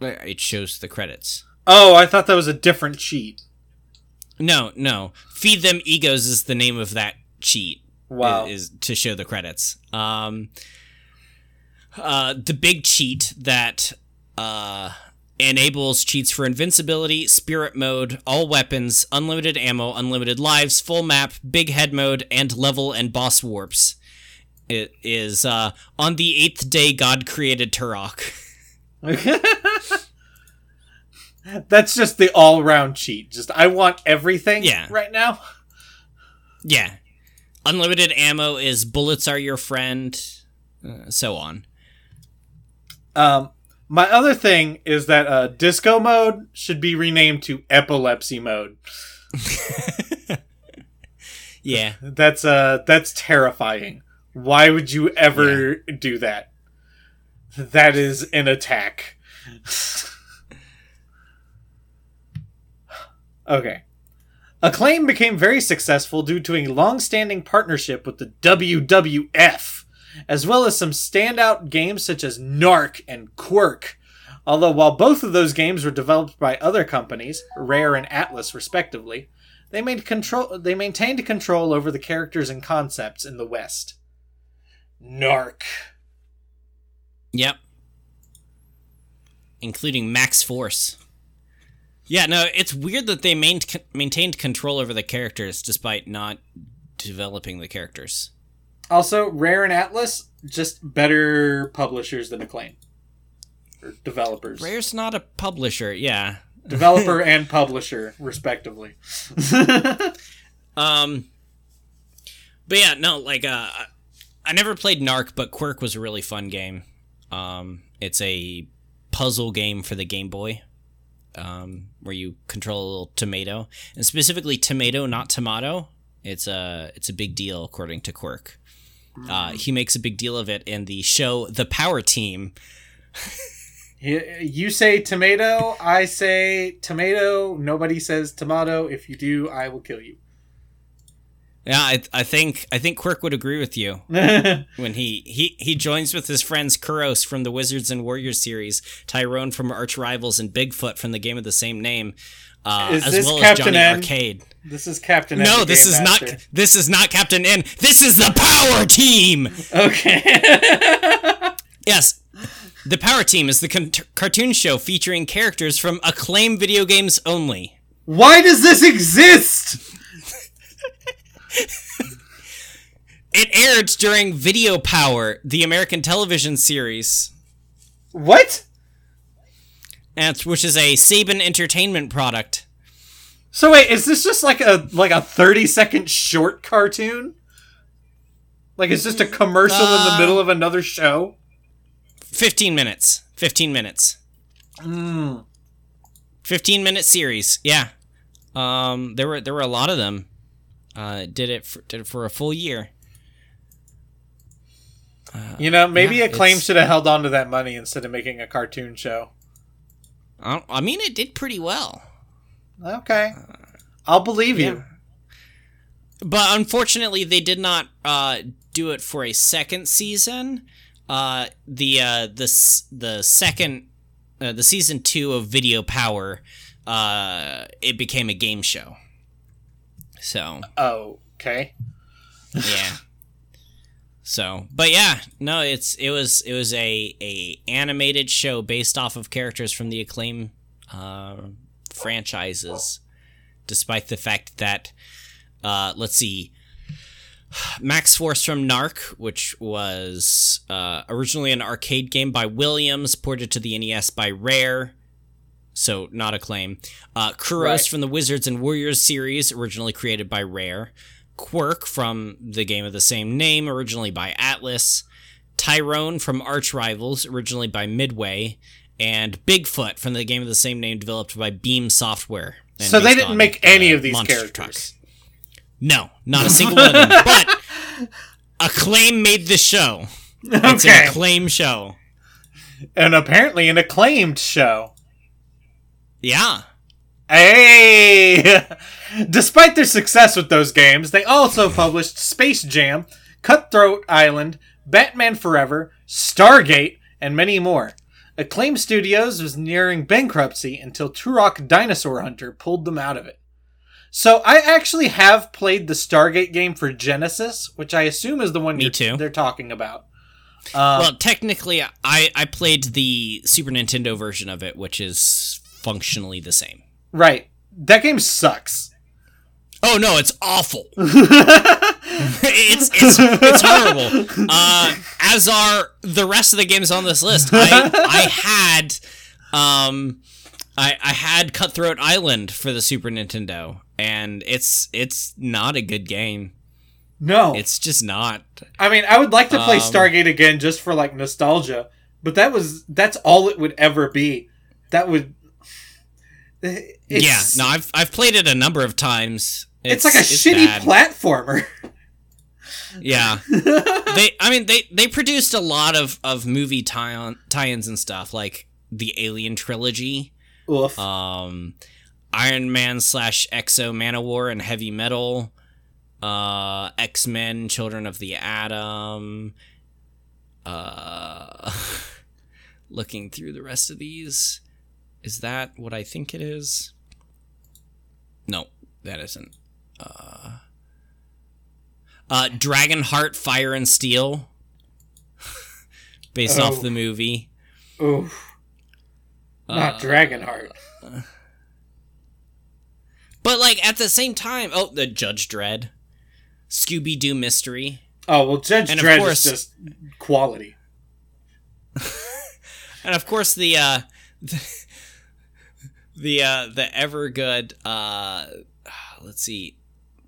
it shows the credits Oh, I thought that was a different cheat. no no feed them egos is the name of that cheat Wow. is to show the credits. Um, uh, the big cheat that uh, enables cheats for invincibility, spirit mode, all weapons, unlimited ammo, unlimited lives, full map, big head mode, and level and boss warps. It is uh, on the eighth day God created Turok. That's just the all-round cheat. Just I want everything Yeah. right now. yeah, unlimited ammo is bullets are your friend, uh, so on. Um, my other thing is that uh, disco mode should be renamed to epilepsy mode. Yeah. That's uh, that's terrifying. Why would you ever do that? That is an attack. okay. Acclaim became very successful due to a long-standing partnership with the WWF, as well as some standout games such as Narc and Kwirk. Although while both of those games were developed by other companies, Rare and Atlus respectively, they made control they maintained control over the characters and concepts in the West. Narc. Yep. Including Max Force. Yeah, no, it's weird that they main- maintained control over the characters despite not developing the characters. Also, Rare and Atlus just better publishers than Acclaim. Or developers. Rare's not a publisher, yeah. Developer and publisher, respectively. Um, but yeah, no, like uh, I never played Narc, but Kwirk was a really fun game. Um, it's a puzzle game for the Game Boy, um, where you control a little tomato, and specifically tomato, not tomato. It's a it's a big deal according to Kwirk. Uh, he makes a big deal of it in the show The Power Team. You say tomato, I say tomato. Nobody says tomato. If you do, I will kill you. Yeah, I, I think I think Kwirk would agree with you. when he, he he joins with his friends Kuros from the Wizards and Warriors series, Tyrone from Arch Rivals, and Bigfoot from the game of the same name, uh, Is as this well Captain as Johnny N? Arcade. this is Captain. No, N, this is Master. not this is not Captain N. This is the Power Team. Okay. Yes. The Power Team is the con- cartoon show featuring characters from Acclaim video games only. Why does this exist? It aired during Video Power, the American television series, What? And which is a Saban Entertainment product. So wait, is this just like a like a thirty second short cartoon? Like it's just a commercial in the Uh, middle of another show? 15 minutes. 15 minutes. Mm. 15 minute series. Yeah. Um there were there were a lot of them. Uh did it for, did it for a full year. You know, maybe Yeah, Acclaim should have held on to that money instead of making a cartoon show. I, I mean it did pretty well. Okay, I'll believe you. But unfortunately they did not uh do it for a second season. Uh the uh the the second uh, the season 2 of Video Power uh it became a game show. So Oh, okay. yeah. So, but yeah, no, it's it was it was a a animated show based off of characters from the Acclaim uh, franchises, despite the fact that uh, let's see, Max Force from Narc, which was uh, originally an arcade game by Williams, ported to the NES by Rare. So not Acclaim. Uh, Kuros Right. from the Wizards and Warriors series, originally created by Rare. Kwirk from the game of the same name, originally by Atlus. Tyrone from Arch Rivals, originally by Midway. And Bigfoot from the game of the same name, developed by Beam Software. So they didn't make any uh, of these Monster characters. Truck. No, not a single one of them. But Acclaim made the show. It's an Okay. Acclaim show. And apparently an acclaimed show. Yeah. Hey! Despite their success with those games, they also published Space Jam, Cutthroat Island, Batman Forever, Stargate, and many more. Acclaim Studios was nearing bankruptcy until Turok Dinosaur Hunter pulled them out of it. So I actually have played the Stargate game for Genesis, which I assume is the one Me too. they're talking about. Um, well, technically, I I played the Super Nintendo version of it, which is functionally the same. Right. That game sucks. Oh no, it's awful. it's it's it's horrible. Uh, as are the rest of the games on this list. I I had um I I had Cutthroat Island for the Super Nintendo, and it's it's not a good game. No. It's just not. I mean, I would like to play Um, Stargate again just for like nostalgia, but that was that's all it would ever be. That would. It's, yeah, no, I've I've played it a number of times. It's, like a shitty bad. platformer. Yeah. they I mean they they produced a lot of of movie tie tie-ins and stuff like the Alien trilogy, Oof. um Iron Man slash X-O Manowar and Heavy Metal, uh X Men Children of the Atom. Uh, looking through the rest of these, is that what I think it is? No, that isn't. Uh, uh, Dragonheart Fire and Steel, based Oh. off the movie. Oof. Not Uh, Dragonheart. But like at the same time, oh, the Judge Dredd, Scooby Doo Mystery, Oh well, Judge and of Dredd course- is just quality. and of course the uh, the the, uh, the ever good uh, let's see,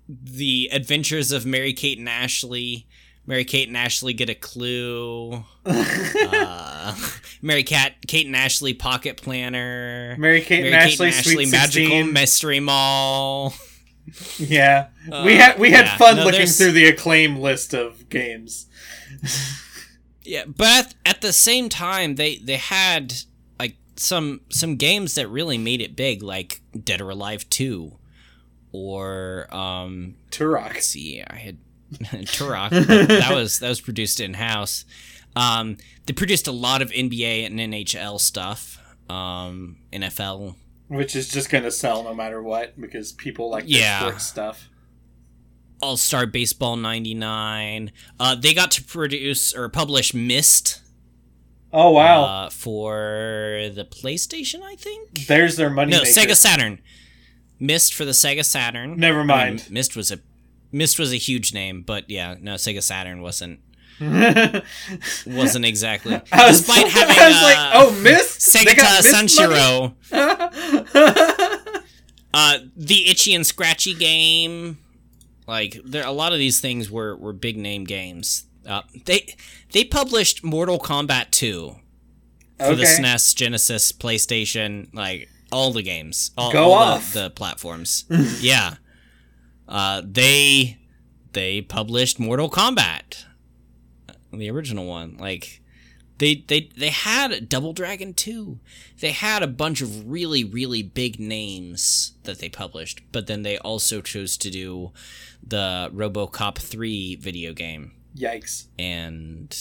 the Adventures of Mary Kate and Ashley. Mary Kate and Ashley get a clue. uh, Mary Cat, Kate and Ashley Pocket Planner. Mary Kate Mary and Kate Ashley, and Ashley Magical 16. Mystery Mall. Yeah, Uh, we had we had yeah. fun No, looking there's- through the acclaim list of games. Yeah, but at, at the same time, they they had some some games that really made it big, like Dead or Alive Two, or um, Turok. see, I had Turok. that was that was produced in house. Um, they produced a lot of NBA and NHL stuff. Um, NFL. Which is just gonna sell no matter what because people like Yeah. sports stuff. All Star Baseball '99. Uh, they got to produce or publish Myst Oh wow, uh, for the PlayStation, I think. there's their money. No, maker. Sega Saturn. Myst for the Sega Saturn. Never I mean, mind. Myst was a Myst was a huge name, but yeah, no, Sega Saturn wasn't wasn't exactly. I was, Despite having I was uh, like, oh, Myst. Sega Myst uh, the Itchy and Scratchy game, like there, a lot of these things were were big name games. Uh, they they published Mortal Kombat 2 for the SNES, Genesis, PlayStation, like all the games, all, Go all off. The, the platforms. yeah, uh, they they published Mortal Kombat, the original one. Like they they they had Double Dragon 2. They had a bunch of really really big names that they published, but then they also chose to do the RoboCop 3 video game Yikes. and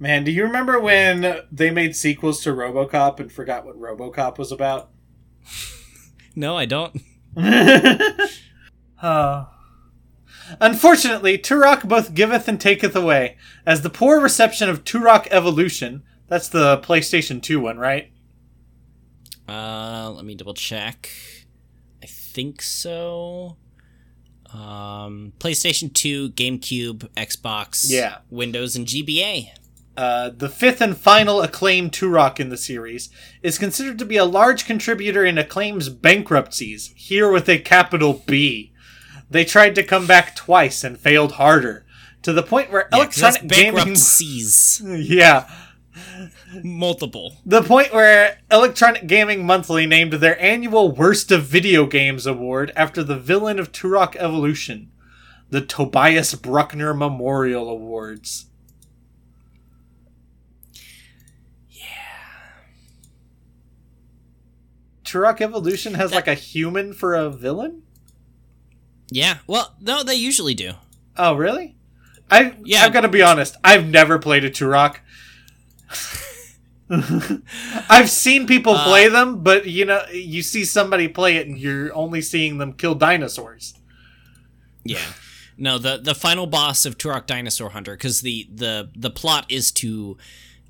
Man, do you remember when they made sequels to RoboCop and forgot what RoboCop was about? no, I don't. Uh, unfortunately, Turok both giveth and taketh away, as the poor reception of Turok Evolution, that's the PlayStation 2 one, right? Uh, let me double check. I think so. Um, PlayStation 2, GameCube, Xbox, Yeah. Windows, and GBA. Uh, the fifth and final acclaimed Turok in the series is considered to be a large contributor in Acclaim's bankruptcies, here with a capital B. They tried to come back twice and failed harder, to the point where Yeah, electronic gaming. bankruptcies. yeah, Multiple. the point where Electronic Gaming Monthly named their annual Worst of Video Games award after the villain of Turok Evolution, the Tobias Bruckner Memorial Awards. Yeah. Turok Evolution has like a human for a villain? Yeah. Well, no, they usually do. Oh, really? I Yeah. I've got to be honest. I've never played a Turok. I've seen people Uh, play them, but you know, you see somebody play it, and you're only seeing them kill dinosaurs. Yeah. No, the the final boss of Turok Dinosaur Hunter, because the, the the plot is to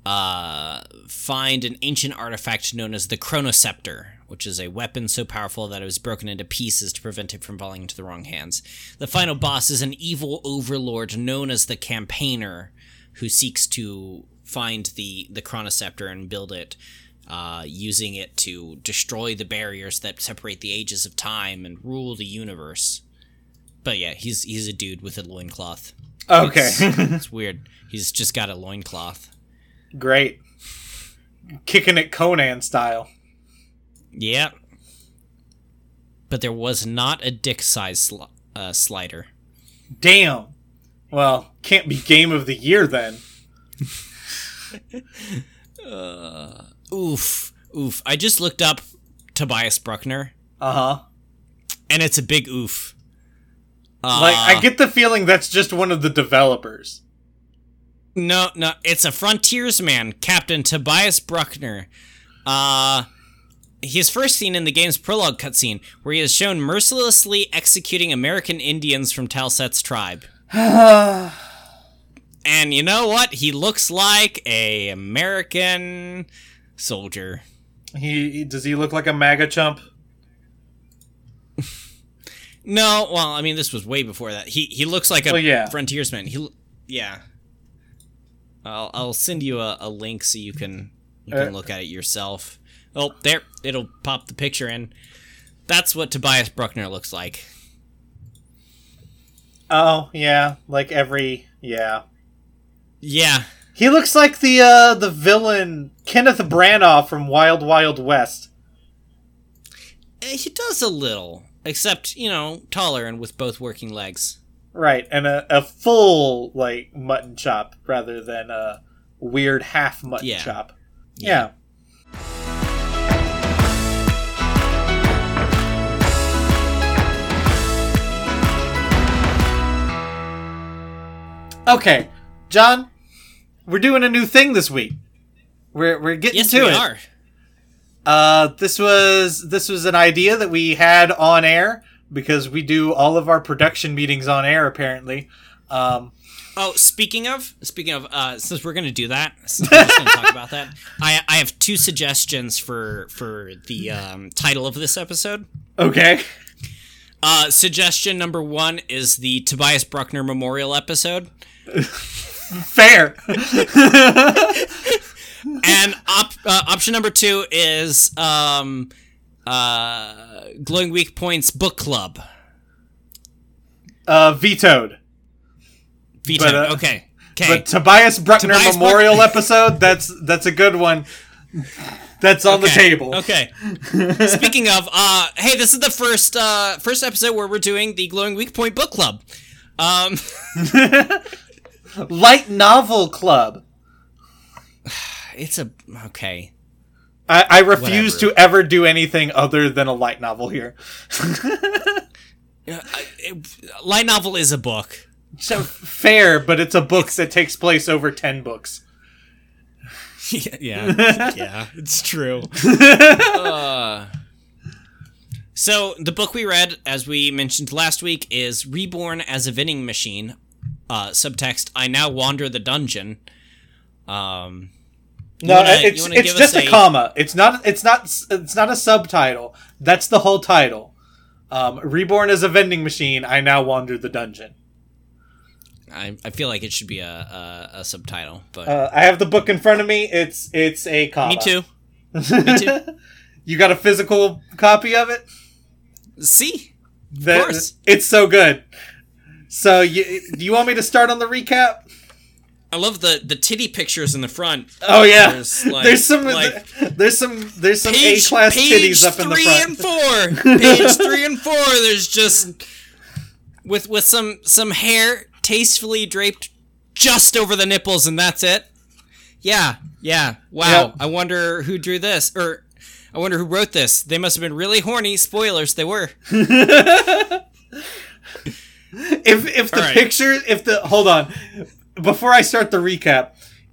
uh, find an ancient artifact known as the Chronoceptor, which is a weapon so powerful that it was broken into pieces to prevent it from falling into the wrong hands. The final boss is an evil overlord known as the Campaigner, who seeks to find the the Chronoceptor and build it. Uh, using it to destroy the barriers that separate the ages of time and rule the universe. But yeah, he's he's a dude with a loincloth. Okay, It's weird. He's just got a loincloth. great. Kicking it Conan style. yeah But there was not a dick size sli- uh, slider. Damn. Well, can't be game of the year then. Oof. Oof. I just looked up Tobias Bruckner, Uh huh. and it's a big oof. Uh, Like I get the feeling that's just one of the developers. No, no, it's a frontiersman, Captain Tobias Bruckner. Uh he is first seen in the game's prologue cutscene, where he is shown mercilessly executing American Indians from Talset's tribe. and you know what? He looks like a American soldier. He, does he look like a MAGA chump? No, well, I mean, this was way before that. He he looks like a Well, yeah. frontiersman. He, yeah. I'll I'll send you a, a link so you can you can Uh, look at it yourself. Oh, there, it'll pop the picture in. That's what Tobias Bruckner looks like. Oh yeah, like every yeah. Yeah, He looks like the uh the villain Kenneth Branagh from Wild Wild West. Eh, he does a little, except you know, taller and with both working legs. Right, and a, a full like mutton chop rather than a weird half mutton Yeah. chop. Yeah. Okay, John, we're doing a new thing this week. We're we're getting Yes, to we it. are. Uh, this was this was an idea that we had on air because we do all of our production meetings on air. Apparently, um, Oh, speaking of, speaking of, uh, since we're gonna do that, since we're just gonna talk about that, I I have two suggestions for for the um, title of this episode. okay, Uh, suggestion number one is the Tobias Bruckner Memorial episode, fair. and op- uh, option number two is um, uh, Glowing Weak Points book club. uh, vetoed. Veto. But, uh, okay. Okay. But Tobias Bruckner Tobias Memorial episode. That's that's a good one. That's on the table. Okay. Speaking of, uh, hey, this is the first uh, first episode where we're doing the Glowing Weak Point book club. Um, Light novel club. it's a okay. I, I refuse Whatever. to ever do anything other than a light novel here. It- light novel is a book. So fair, but it's a book that takes place over ten books. yeah, yeah, yeah, it's true. uh, So the book we read, as we mentioned last week, is Reborn as a Vending Machine. Uh, subtext: I now wander the dungeon. Um, No, wanna- it's it's just us a, comma. It's not it's not it's not a subtitle. That's the whole title. Um, Reborn as a vending machine. I now wander the dungeon. I, I feel like it should be a a, a subtitle, but Uh, I have the book in front of me. It's it's a comma. me too. Me too. you got a physical copy of it? See, That- course. It's so good. So you, do you want me to start on the recap? I love the the titty pictures in the front. Oh yeah, There's, like- there's some like- there's some there's some A Page, class page titties up in the three and four. Page three and four. There's just with with some some hair tastefully draped just over the nipples, and that's it. Yeah, yeah. Wow. Yep. I wonder who drew this, or I wonder who wrote this. They must have been really horny. Spoilers. They were. if if the right. picture if the hold on before I start the recap,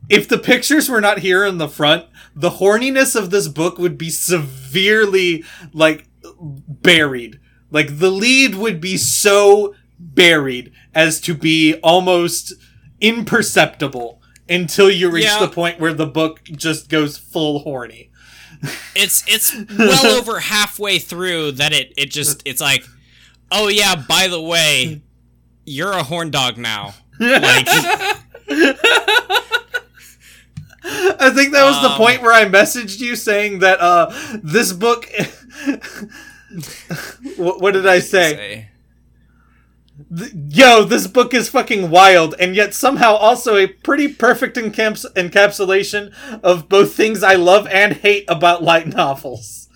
if the pictures were not here in the front, the horniness of this book would be severely like buried. Like the lead would be so buried as to be almost imperceptible until you reach Yeah. the point where the book just goes full horny. It's it's well over halfway through that it it just it's like, oh yeah. By the way, you're a horn dog now. Like. I think that was the Um, point where I messaged you saying that uh this book what, what did I say? say. Th- Yo, this book is fucking wild and yet somehow also a pretty perfect encaps- encapsulation of both things I love and hate about light novels.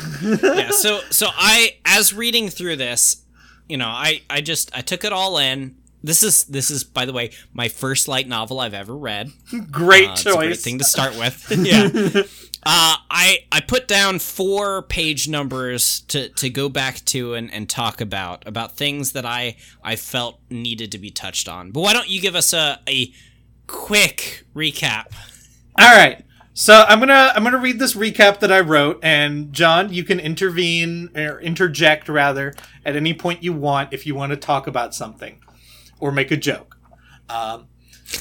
yeah so so i as reading through this you know i i just i took it all in. This is this is by the way my first light novel i've ever read. Great Uh, choice. a great thing to start with. Yeah. Uh i i put down four page numbers to to go back to and and talk about about things that i i felt needed to be touched on. But why don't you give us a a quick recap? All right. So I'm gonna I'm gonna read this recap that I wrote, and John, you can intervene or interject rather at any point you want if you want to talk about something or make a joke. Um,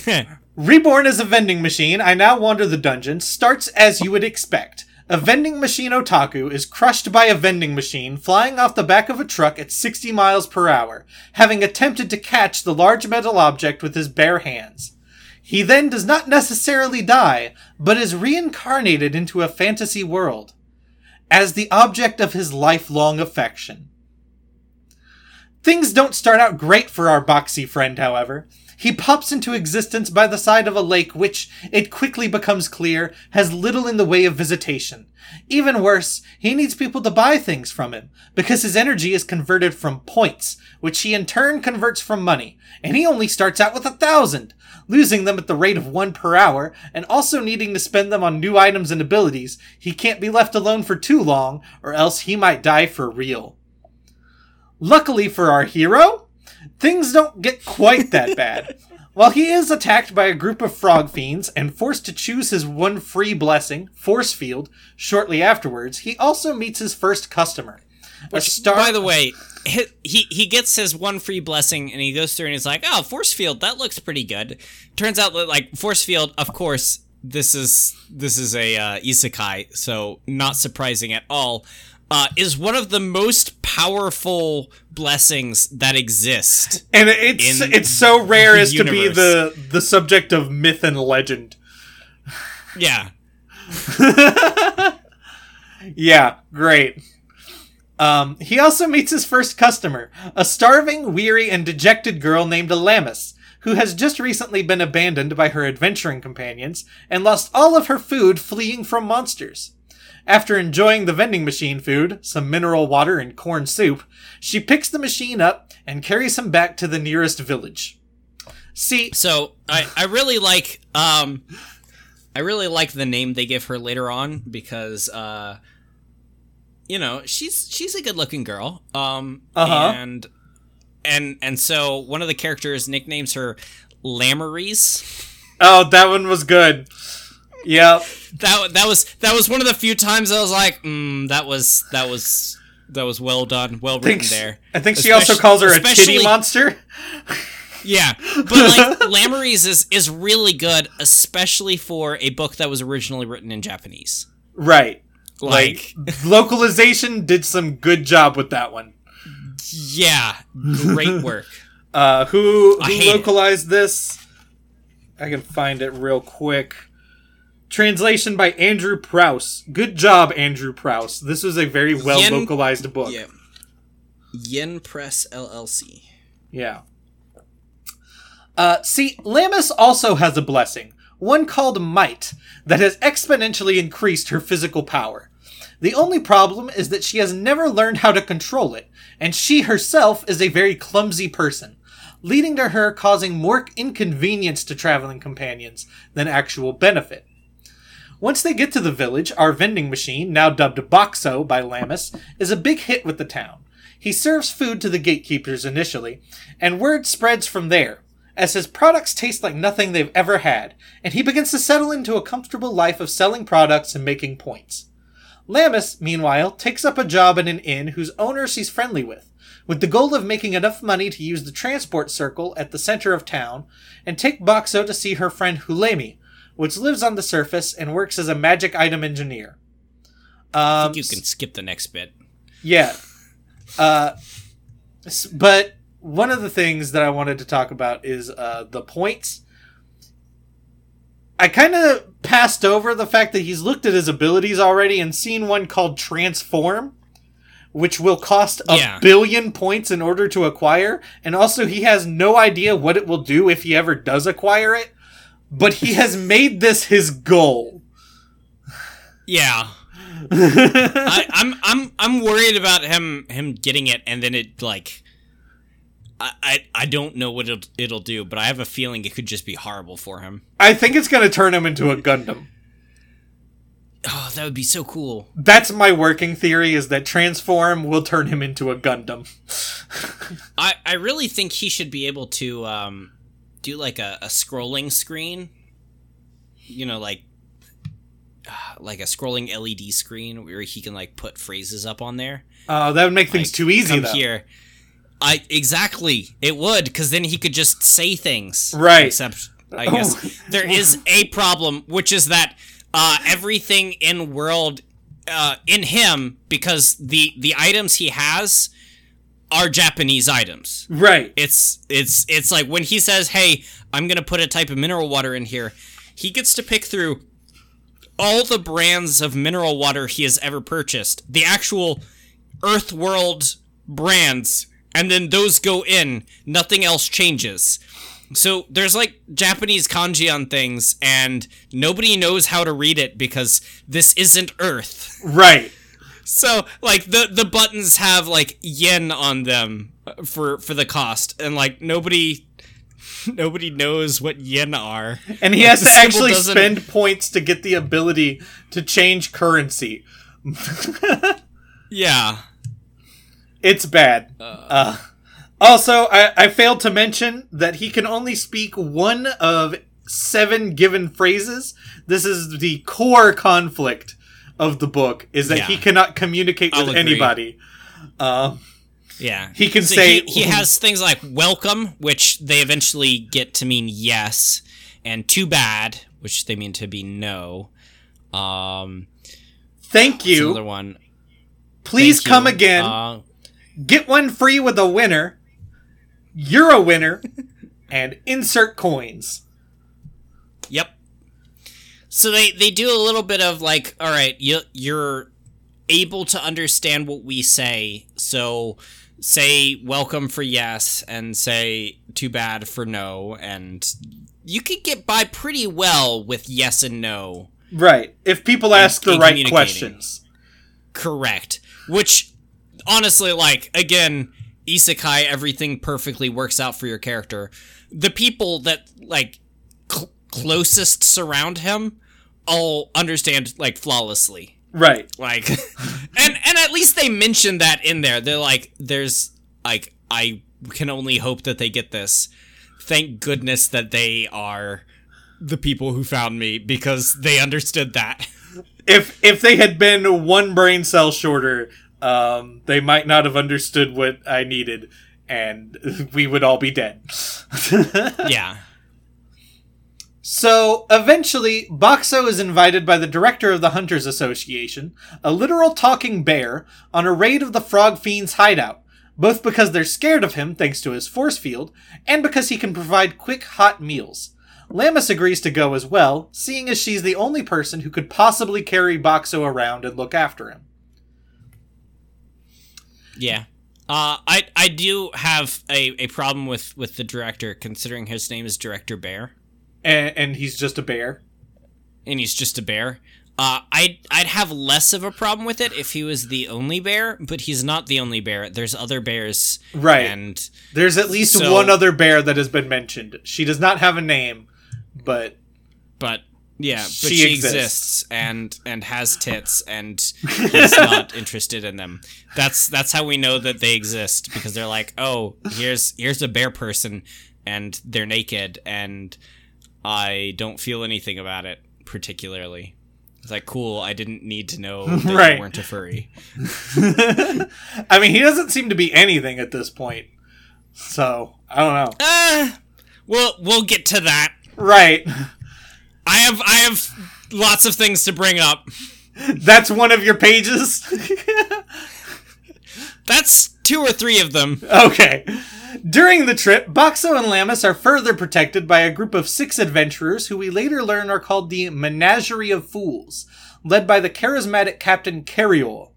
Reborn as a vending machine, I now wander the dungeon, starts as you would expect. A vending machine otaku is crushed by a vending machine flying off the back of a truck at 60 miles per hour, having attempted to catch the large metal object with his bare hands. He then does not necessarily die, but is reincarnated into a fantasy world as the object of his lifelong affection. Things don't start out great for our boxy friend, however. He pops into existence by the side of a lake which, it quickly becomes clear, has little in the way of visitation. Even worse, he needs people to buy things from him, because his energy is converted from points, which he in turn converts from money, and he only starts out with a thousand, losing them at the rate of one per hour, and also needing to spend them on new items and abilities. He can't be left alone for too long, or else he might die for real. Luckily for our hero, things don't get quite that bad. While he is attacked by a group of frog fiends and forced to choose his one free blessing, Force Field, shortly afterwards, he also meets his first customer. A star- By the way, he, he he gets his one free blessing and he goes through and he's like, "Oh, force field, that looks pretty good." Turns out that like force field, of course, this is this is a uh, isekai, so not surprising at all. Uh, is one of the most powerful blessings that exist. and it's it's so rare as to be the the subject of myth and legend. Yeah, Yeah, great. Um, he also meets his first customer, a starving, weary, and dejected girl named Alamis, who has just recently been abandoned by her adventuring companions and lost all of her food fleeing from monsters. After enjoying the vending machine food, some mineral water and corn soup, she picks the machine up and carries him back to the nearest village. See, So I, I really like um I really like the name they give her later on because uh you know she's she's a good looking girl um Uh-huh. and and and so one of the characters nicknames her Lamories. oh, that one was good. Yep. That that was that was one of the few times I was like mm, that was that was that was well done, well written there. I think she also calls her a titty monster. Yeah, but like Lamorese is is really good, especially for a book that was originally written in Japanese. Right. Like, Like localization did some good job with that one. yeah, great work. Uh, who who hate it. localized this? I can find it real quick. Translation by Andrew Prowse. Good job, Andrew Prowse. This was a very well Yen- localized book. Yeah. Yen Press LLC. Yeah. Uh, see, Lammis also has a blessing, one called Might, that has exponentially increased her physical power. The only problem is that she has never learned how to control it, and she herself is a very clumsy person, leading to her causing more inconvenience to traveling companions than actual benefit. Once they get to the village, our vending machine, now dubbed Boxxo by Lammis, is a big hit with the town. He serves food to the gatekeepers initially, and word spreads from there, as his products taste like nothing they've ever had, and he begins to settle into a comfortable life of selling products and making points. Lammis, meanwhile, takes up a job in an inn whose owner she's friendly with, with the goal of making enough money to use the transport circle at the center of town and take Boxxo to see her friend Hulemy, which lives on the surface and works as a magic item engineer. I Um, think you can skip the next bit. yeah. Uh, but one of the things that I wanted to talk about is uh, the points. I kind of passed over the fact that he's looked at his abilities already and seen one called Transform, which will cost a Yeah. billion points in order to acquire. And also, he has no idea what it will do if he ever does acquire it. But he has made this his goal. Yeah. I, I'm I'm I'm worried about him him getting it and then it like I I, I don't know what it'll, it'll do, but I have a feeling it could just be horrible for him. I think it's going to turn him into a Gundam. Oh, that would be so cool. That's my working theory is that transform will turn him into a Gundam. I I really think he should be able to um do like a, a scrolling screen. You know, like like a scrolling LED screen where he can like put phrases up on there. Uh, that would make things Like, too easy, Come though. here. I exactly it would because then he could just say things. Right. Except I guess there is a problem, which is that uh, everything in world uh, in him because the the items he has are Japanese items. Right. It's it's it's like when he says, "Hey, I'm gonna put a type of mineral water in here," he gets to pick through all the brands of mineral water he has ever purchased, the actual Earth World brands, and then those go in. Nothing else changes. So there's like Japanese kanji on things, and nobody knows how to read it because this isn't Earth. Right. So like the the buttons have like yen on them uh, for for the cost, and like nobody nobody knows what yen are. And he Like, has to actually doesn't- spend points to get the ability to change currency. Yeah. It's bad. Uh, also, I, I failed to mention that he can only speak one of seven given phrases. This is the core conflict of the book, is that he cannot communicate I'll with agree. anybody. Um, Yeah. He can So say- he, he has things like welcome, which they eventually get to mean yes, and too bad, which they mean to be no. Um thank you. another one. Please Thank you. come again. Uh, Get one free with a winner. You're a winner. and insert coins. So they they do a little bit of like, all right, you you're able to understand what we say. So say welcome for yes and say too bad for no and you could get by pretty well with yes and no. Right. If people ask the right questions. Correct. Which honestly like again isekai everything perfectly works out for your character. The people that like cl- closest surround him all understand like flawlessly. Right. Like and and at least they mention that in there. They're like there's like I can only hope that they get this. Thank goodness that they are the people who found me because they understood that. If if they had been one brain cell shorter, um, they might not have understood what I needed, and we would all be dead. Yeah. So eventually, Boxxo is invited by the director of the Hunters Association, a literal talking bear, on a raid of the Frog Fiend's hideout, both because they're scared of him thanks to his force field, and because he can provide quick, hot meals. Lammis agrees to go as well, seeing as she's the only person who could possibly carry Boxxo around and look after him. Yeah. Uh, I I do have a, a problem with, with the director, considering his name is Director Bear, And, and he's just a bear. and he's just a bear. Uh, I'd I'd have less of a problem with it if he was the only bear, but he's not the only bear. There's other bears, Right. And There's at least So- one other bear that has been mentioned. She does not have a name, but but yeah, but She she, exists. exists. and and has tits, and he's not interested in them. That's that's how we know that they exist because they're like, oh, here's here's a bear person, and they're naked, and I don't feel anything about it particularly. It's like cool. I didn't need to know that Right. you weren't a furry. I mean, he doesn't seem to be anything at this point. So, I don't know. Uh, we'll we'll get to that. Right. I have I have lots of things to bring up. That's one of your pages? That's two or three of them. okay. During the trip, Boxxo and Lammis are further protected by a group of six adventurers who we later learn are called the Menagerie of Fools, led by the charismatic Captain Kerioyl.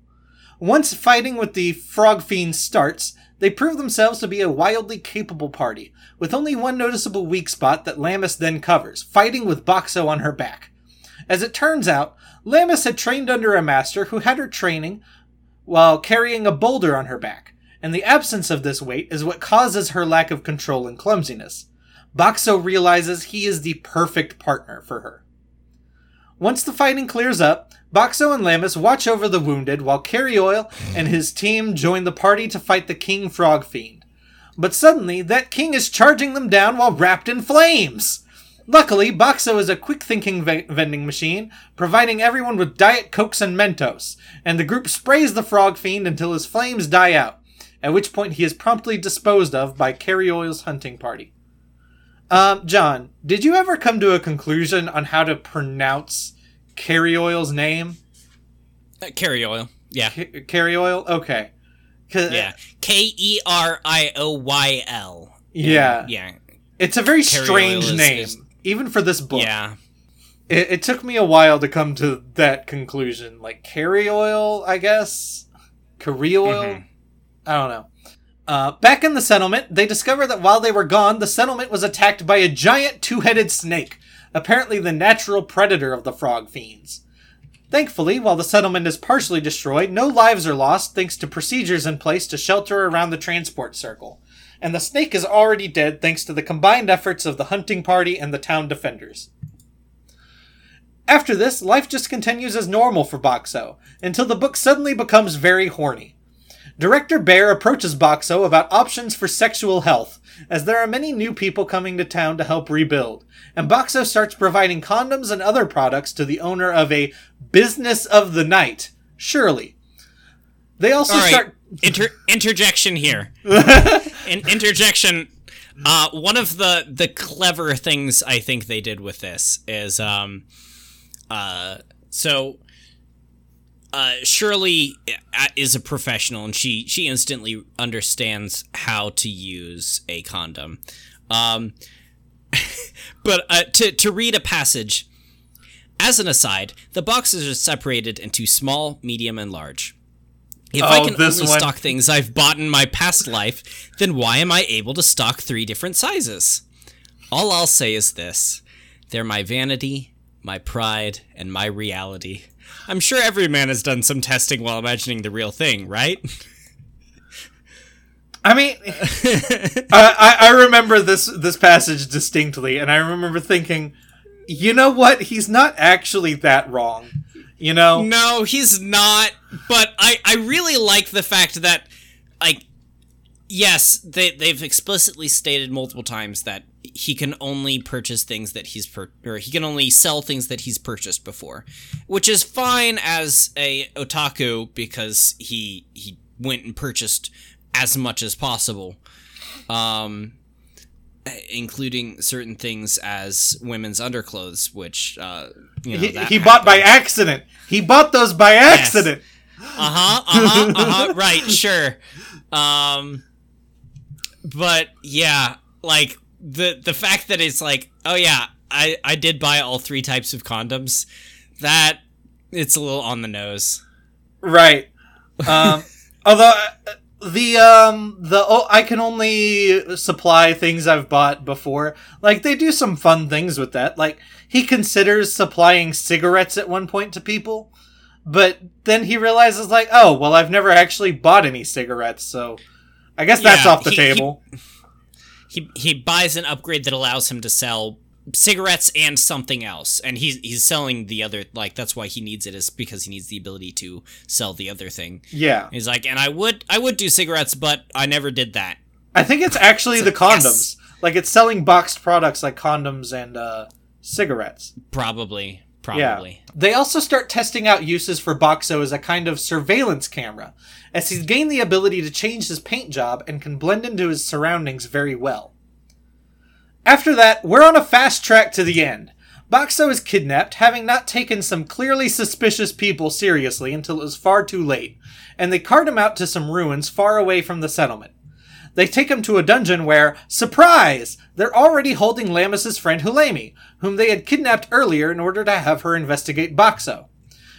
Once fighting with the Frog Fiend starts, they prove themselves to be a wildly capable party, with only one noticeable weak spot that Lammis then covers, fighting with Boxxo on her back. As it turns out, Lammis had trained under a master who had her training while carrying a boulder on her back, and the absence of this weight is what causes her lack of control and clumsiness. Boxxo realizes he is the perfect partner for her. Once the fighting clears up, Boxxo and Lammis watch over the wounded while Kerioyl and his team join the party to fight the King Frog Fiend. But suddenly, that king is charging them down while wrapped in flames! Luckily, Boxxo is a quick thinking ve- vending machine, providing everyone with Diet Cokes and Mentos, and the group sprays the Frog Fiend until his flames die out, at which point he is promptly disposed of by Kerioyl's hunting party. Um, John, did you ever come to a conclusion on how to pronounce Kerioyl's name? Uh, carry oil. Yeah. Ca- Carry Oil? Okay. Yeah. K E R I O Y L. Yeah. Yeah. It's a very Carry strange is- name, is- even for this book. Yeah. It, it took me a while to come to that conclusion. Like carry oil, I guess. Carry oil. Mhm. I don't know. Uh, back in the settlement, they discover that while they were gone, the settlement was attacked by a giant two-headed snake, apparently the natural predator of the frog fiends. Thankfully, while the settlement is partially destroyed, no lives are lost thanks to procedures in place to shelter around the transport circle. And the snake is already dead thanks to the combined efforts of the hunting party and the town defenders. After this, life just continues as normal for Boxxo, until the book suddenly becomes very horny. Director Bear approaches Boxxo about options for sexual health, as there are many new people coming to town to help rebuild, and Boxxo starts providing condoms and other products to the owner of a business of the night, Shirley. They also right. start. Inter- interjection here. In- interjection. Uh, one of the the clever things I think they did with this is um, uh, so uh, Shirley uh, is a professional and she she instantly understands how to use a condom. Um, but uh, to to read a passage. As an aside, the boxes are separated into small, medium, and large. If I Oh, can this only one. stock things I've bought in my past life, then why am I able to stock three different sizes? All I'll say is this they're my vanity, my pride, and my reality. I'm sure every man has done some testing while imagining the real thing, right? I mean, I, I, I remember this this passage distinctly, and I remember thinking, you know what? He's not actually that wrong. You know? No, he's not. But I, I really like the fact that, like, yes, they they've explicitly stated multiple times that he can only purchase things that he's per- or he can only sell things that he's purchased before, which is fine as a otaku because he he went and purchased as much as possible. Um including certain things as women's underclothes, which uh, you know, he, he bought by accident. He bought those by accident. Yes. Uh huh. Uh huh. Uh huh. right. Sure. Um. But yeah, like the the fact that it's like, oh yeah, I I did buy all three types of condoms. That it's a little on the nose. Right. Um. although uh, the um the oh I can only supply things I've bought before. Like they do some fun things with that. Like he considers supplying cigarettes at one point to people, but then he realizes like, oh well, I've never actually bought any cigarettes, so I guess that's off the he, table. He, he he buys an upgrade that allows him to sell cigarettes and something else. And he's he's selling the other like that's why he needs it is because he needs the ability to sell the other thing. Yeah. He's like and i would i would do cigarettes but i never did that. I think it's actually the condoms. Yes. like it's selling boxed products like condoms and uh cigarettes. Probably probably. Yeah. they also start testing out uses for boxxo as a kind of surveillance camera as he's gained the ability to change his paint job and can blend into his surroundings very well after that, we're on a fast track to the end. Boxxo is kidnapped, having not taken some clearly suspicious people seriously until it was far too late, and they cart him out to some ruins far away from the settlement. They take him to a dungeon where, surprise! They're already holding Lammis's friend Hulemy, whom they had kidnapped earlier in order to have her investigate Boxxo.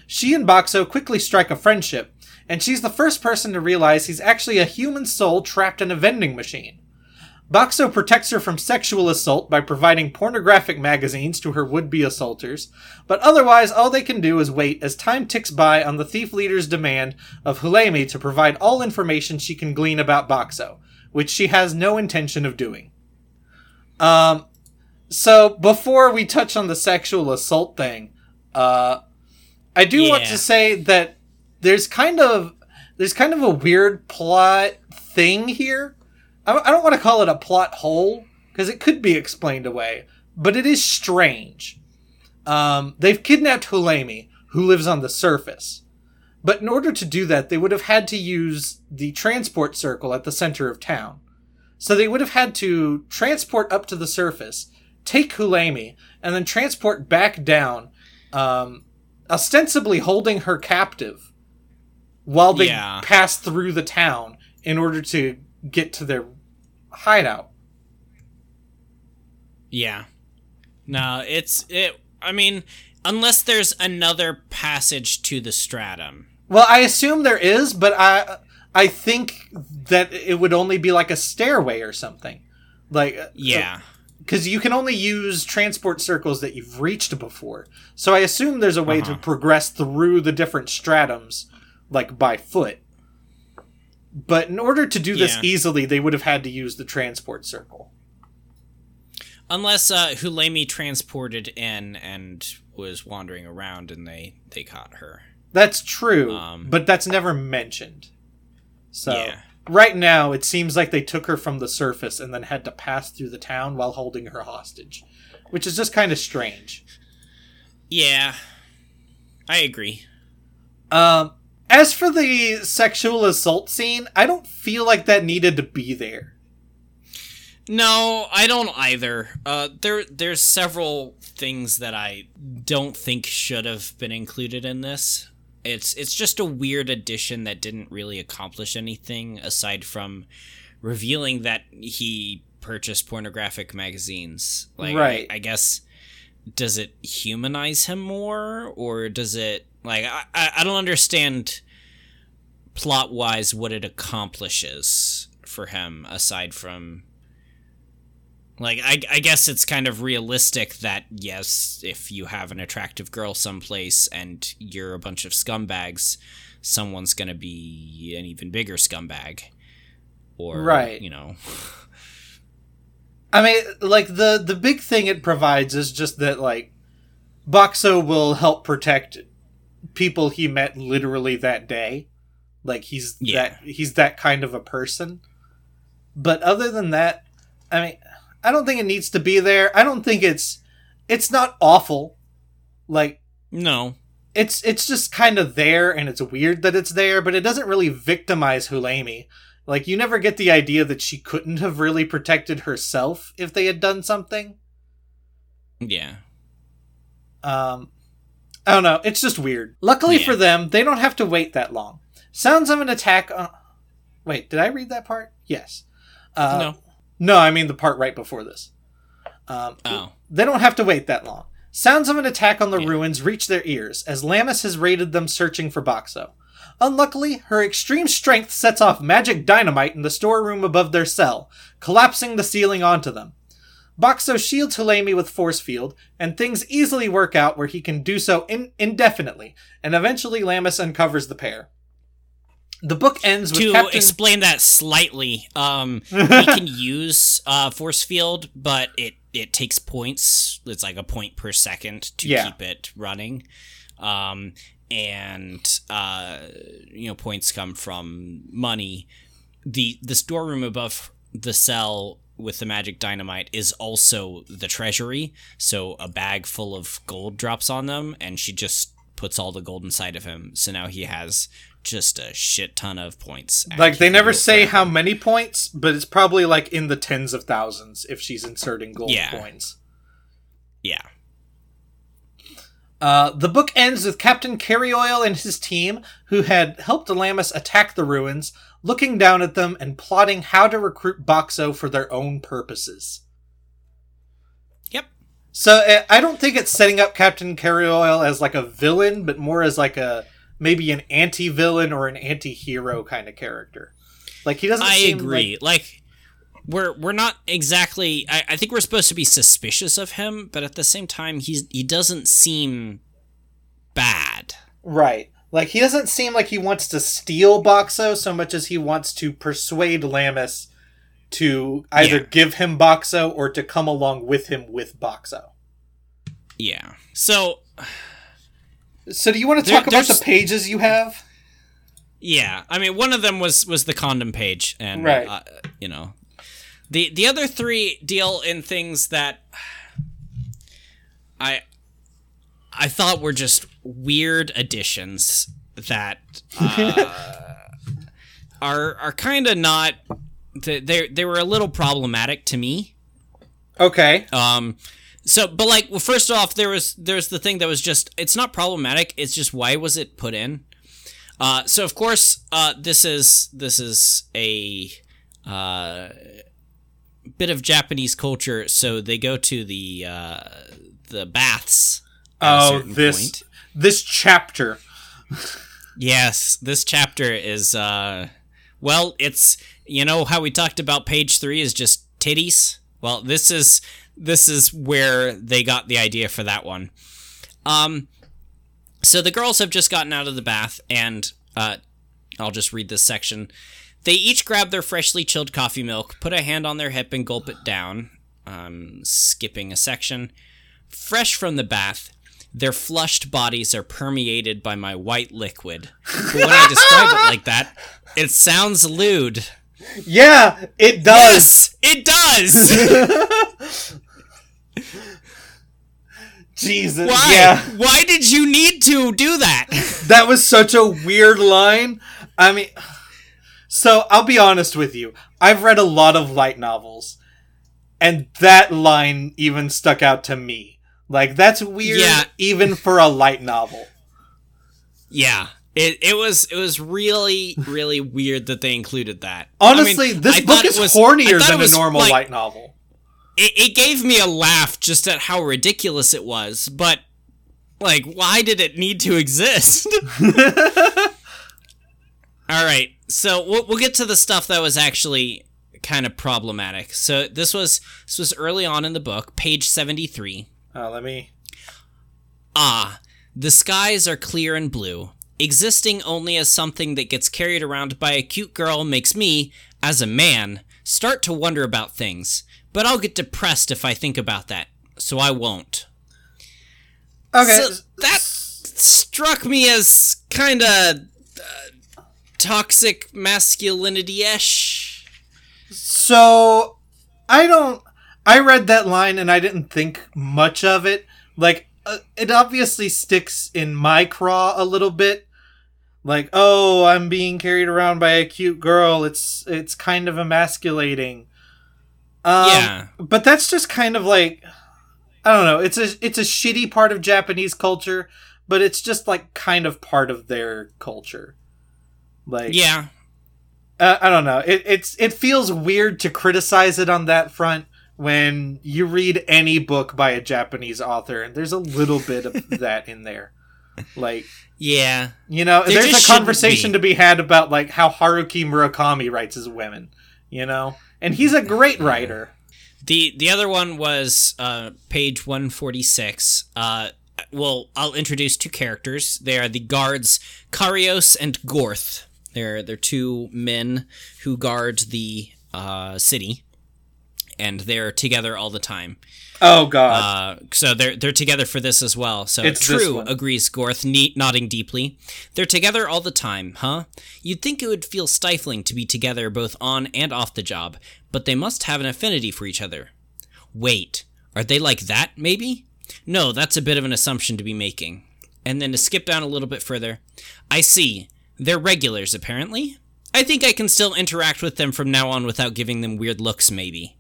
She and Boxxo quickly strike a friendship, and she's the first person to realize he's actually a human soul trapped in a vending machine. Boxxo protects her from sexual assault by providing pornographic magazines to her would-be assaulters, but otherwise all they can do is wait as time ticks by on the thief leader's demand of Hulemy to provide all information she can glean about Boxxo, which she has no intention of doing. Um, so before we touch on the sexual assault thing, uh, I do yeah. want to say that there's kind of there's kind of a weird plot thing here I don't want to call it a plot hole because it could be explained away, but it is strange. Um, they've kidnapped Hulemy, who lives on the surface. But in order to do that, they would have had to use the transport circle at the center of town. So they would have had to transport up to the surface, take Hulemy, and then transport back down, um, ostensibly holding her captive while they yeah. pass through the town in order to get to their hideout. Yeah. No, it's it. I mean, unless there's another passage to the stratum. Well, I assume there is, but I I think that it would only be like a stairway or something. Like uh, yeah. Because you can only use transport circles that you've reached before. So I assume there's a way uh-huh. to progress through the different stratums, like by foot. But in order to do this yeah. easily, they would have had to use the transport circle. Unless uh, Hulemy transported in and was wandering around and they, they caught her. That's true, um, but that's never mentioned. So yeah. right now, it seems like they took her from the surface and then had to pass through the town while holding her hostage, which is just kind of strange. Yeah, I agree. Um, as for the sexual assault scene, I don't feel like that needed to be there. No, I don't either. Uh, there, there's several things that I don't think should have been included in this. It's, it's just a weird addition that didn't really accomplish anything aside from revealing that he purchased pornographic magazines. Like, right. I, I guess, does it humanize him more, or does it like I, I don't understand plot wise what it accomplishes for him aside from like I, I guess it's kind of realistic that yes if you have an attractive girl someplace and you're a bunch of scumbags someone's gonna be an even bigger scumbag. Or right. you know i mean like the the big thing it provides is just that like boxxo will help protect people he met literally that day. Like he's yeah. that he's that kind of a person. But other than that, I mean, I don't think it needs to be there. I don't think it's it's not awful. Like No. it's it's just kind of there and it's weird that it's there, but it doesn't really victimize Hulemy. Like you never get the idea that she couldn't have really protected herself if they had done something. Yeah. Um I don't know, it's just weird. Luckily Yeah. for them, they don't have to wait that long. Sounds of an attack on Wait, did I read that part? Yes. Uh, no. No, I mean the part right before this. Um, Oh. They don't have to wait that long. Sounds of an attack on the Yeah. ruins reach their ears as Lammis has raided them searching for Boxxo. Unluckily, her extreme strength sets off magic dynamite in the storeroom above their cell, collapsing the ceiling onto them. Boxxo shields Hulemy with force field, and things easily work out where he can do so in- indefinitely, and eventually Lammis uncovers the pair. The book ends with to Captain. explain that slightly, um, he can use uh, force field, but it it takes points. It's like a point per second to Yeah. keep it running, um, and uh, you know points come from money. the The storeroom above the cell with the magic dynamite is also the treasury. So a bag full of gold drops on them, and she just puts all the gold inside of him. So now he has just a shit ton of points. like they never say how many points, but it's probably like in the tens of thousands if she's inserting gold Yeah. coins. Yeah. Uh, the book ends with Captain Kerioyl and his team, who had helped Alamus attack the ruins, looking down at them and plotting how to recruit Boxxo for their own purposes. Yep. So uh, I don't think it's setting up Captain Kerioyl as like a villain, but more as like a maybe an anti-villain or an anti-hero kind of character. Like he doesn't. I agree. Like, Like, we're we're not exactly. I, I think we're supposed to be suspicious of him, but at the same time, he's he doesn't seem bad. right. Like he doesn't seem like he wants to steal Boxxo so much as he wants to persuade Lammis to either Yeah. give him Boxxo or to come along with him with Boxxo. Yeah. So So do you want to There- talk about the pages you have? yeah, I mean, one of them was was the condom page, and Right. uh, you know, the the other three deal in things that I I thought were just weird additions that uh, are are kind of not. They they were a little problematic to me. Okay. Um, so, but like, well, first off, there was there's the thing that was just it's not problematic. It's just why was it put in? Uh, so of course, uh, this is this is a uh, bit of Japanese culture. So they go to the uh, the baths. at Oh, this point. this chapter. Yes, this chapter is uh well, it's you know how we talked about page 3 is just titties. Well, this is this is where they got the idea for that one. Um so the girls have just gotten out of the bath and uh I'll just read this section. They each grab their freshly chilled coffee milk, put a hand on their hip and gulp it down. Um skipping a section. Fresh from the bath, their flushed bodies are permeated by my white liquid. But when I describe it like that, it sounds lewd. Yeah, it does. Yes, it does. Jesus. Why? Yeah. Why did you need to do that? That was such a weird line. I mean, so I'll be honest with you. I've read a lot of light novels, and that line even stuck out to me. Like, that's weird Yeah. even for a light novel. Yeah. It, it was it was really really weird that they included that. I mean, Honestly, this I book is was- hornier than a normal like, light novel. It, it gave me a laugh just at how ridiculous it was, but like, why did it need to exist? All right, so we'll, we'll get to the stuff that was actually kind of problematic. So this was this was early on in the book, page seventy three. Uh, let me. Ah, the skies are clear and blue. Existing only as something that gets carried around by a cute girl makes me, as a man, start to wonder about things. But I'll get depressed if I think about that, so I won't. Okay. So that struck me as kind of toxic masculinity ish. So I don't I read that line and I didn't think much of it. Like, uh, it obviously sticks in my craw a little bit. Like, oh, I'm being carried around by a cute girl. It's it's kind of emasculating. Um, Yeah. but that's just kind of like I don't know. It's a it's a shitty part of Japanese culture, but it's just like kind of part of their culture. Like, Yeah. uh, I don't know. It it's it feels weird to criticize it on that front when you read any book by a Japanese author and there's a little bit of that in there. Like, Yeah. you know, There there's a conversation be. to be had about like how Haruki Murakami writes his women, you know? And he's a great writer. The the other one was uh, page 146. Uh, well, I'll introduce two characters. They are the guards Karios and Gorth. They're they're two men who guard the uh, city, and they're together all the time. Oh god. Uh, so they're they're together for this as well. So It's true, agrees Gorth, ne- nodding deeply. They're together all the time, huh? You'd think it would feel stifling to be together both on and off the job, but they must have an affinity for each other. Wait, are they like that? Maybe. No, that's a bit of an assumption to be making. And then to skip down a little bit further, I see. They're regulars, apparently. I think I can still interact with them from now on without giving them weird looks, maybe.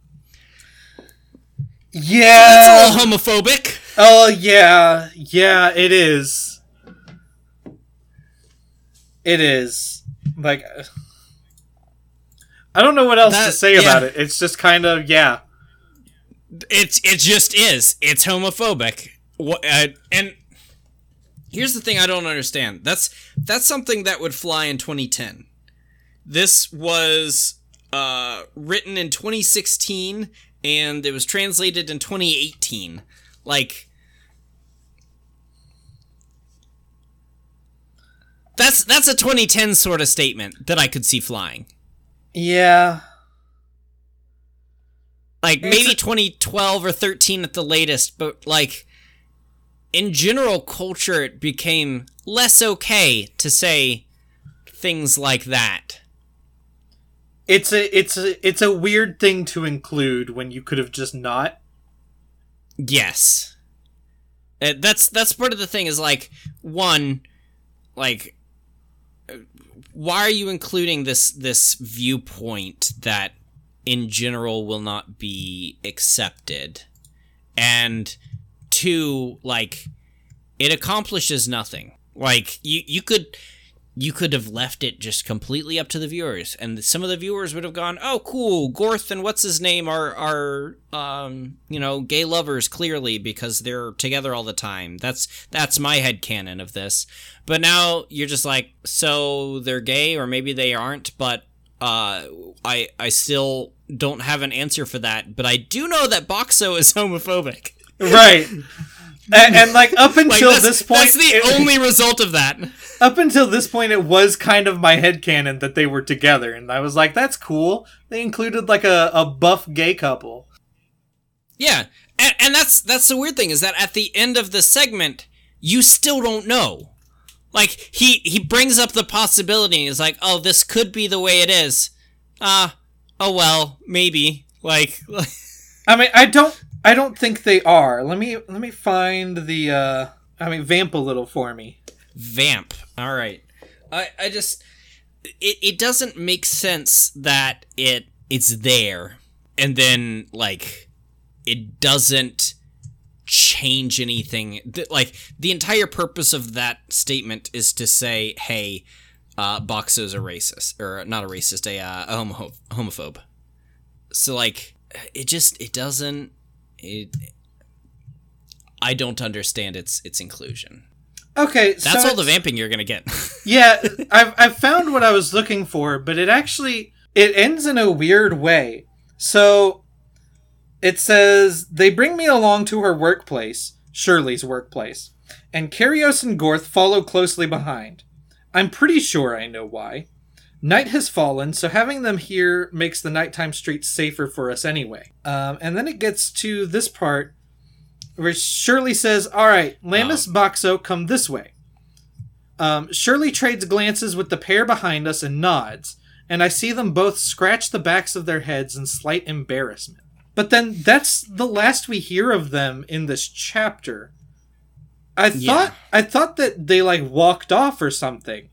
yeah. That's a little homophobic. Oh yeah, yeah, it is. It is like I don't know what else to say yeah. about it. It's just kind of yeah. It's it just is. It's homophobic. What uh, and here's the thing I don't understand. That's that's something that would fly in 2010. This was uh, written in 2016 and it was translated in 2018. Like That's that's a 2010 sort of statement that I could see flying. Yeah. like maybe a- 2012 or 13 at the latest but like in general culture it became less okay to say things like that. It's a it's a it's a weird thing to include when you could have just not. yes. Uh, that's that's part of the thing is like one like uh, why are you including this this viewpoint that in general will not be accepted? And two like it accomplishes nothing. Like you you could you could have left it just completely up to the viewers and some of the viewers would have gone oh cool gorth and what's his name are are um you know gay lovers clearly because they're together all the time. That's that's my head canon of this. But now you're just like so they're gay or maybe they aren't but uh i i still don't have an answer for that but i do know that boxxo is homophobic Right. and, and like up until that's, this point that's the it- only result of that up until this point it was kind of my head headcanon that they were together and I was like that's cool. They included like a, a buff gay couple. Yeah, and, and that's that's the weird thing is that at the end of the segment, you still don't know. Like he he brings up the possibility and is like, "Oh, this could be the way it is." Uh, oh well, maybe. Like, I mean, I don't I don't think they are. Let me let me find the uh I mean vamp a little for me. vamp. All right. I I just it it doesn't make sense that it it's there and then like it doesn't change anything. Th- Like the entire purpose of that statement is to say, "Hey, uh, Boxxo's a racist, or not a racist, a, uh, a homo- homophobe." So like, it just it doesn't it. I don't understand its its inclusion. Okay, That's so all the vamping you're gonna get. Yeah, I've I've found what I was looking for, but it actually it ends in a weird way. So it says they bring me along to her workplace, Shirley's workplace, and Karios and Gorth follow closely behind. I'm pretty sure I know why. Night has fallen, so having them here makes the nighttime streets safer for us anyway. Um, and then it gets to this part where Shirley says, All right, Lammis Boxxo, come this way. Um, Shirley trades glances with the pair behind us and nods, and I see them both scratch the backs of their heads in slight embarrassment. But then that's the last we hear of them in this chapter. I thought Yeah. I thought that they like walked off or something,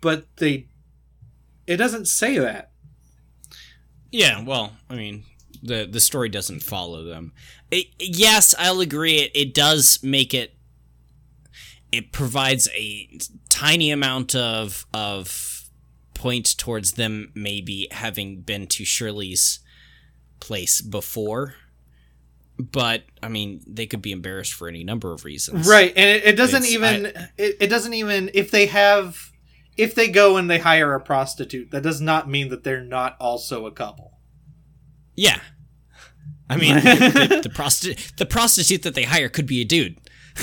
but they it doesn't say that. Yeah, well, I mean, the the story doesn't follow them. It, yes, I'll agree. It it does make it. It provides a tiny amount of of point towards them maybe having been to Shirley's place before, but I mean, they could be embarrassed for any number of reasons. Right, and it, it doesn't It's- even it, it doesn't even if they have if they go and they hire a prostitute, that does not mean that they're not also a couple. Yeah. I mean, the, the prostitute the prostitute that they hire could be a dude.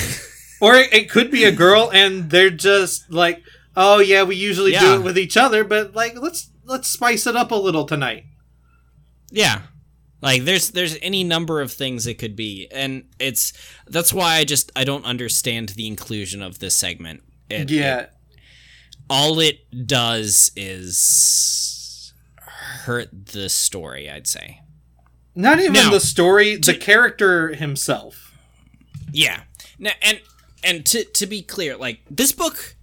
Or it, it could be a girl and they're just like, "Oh yeah, we usually do it with each other, but like let's let's spice it up a little tonight." Yeah. Like there's there's any number of things it could be and it's that's why I just I don't understand the inclusion of this segment. It, yeah. it- all it does is hurt the story, I'd say. Not even Now, the story, the character himself. Yeah. Now, and and to to be clear, like this book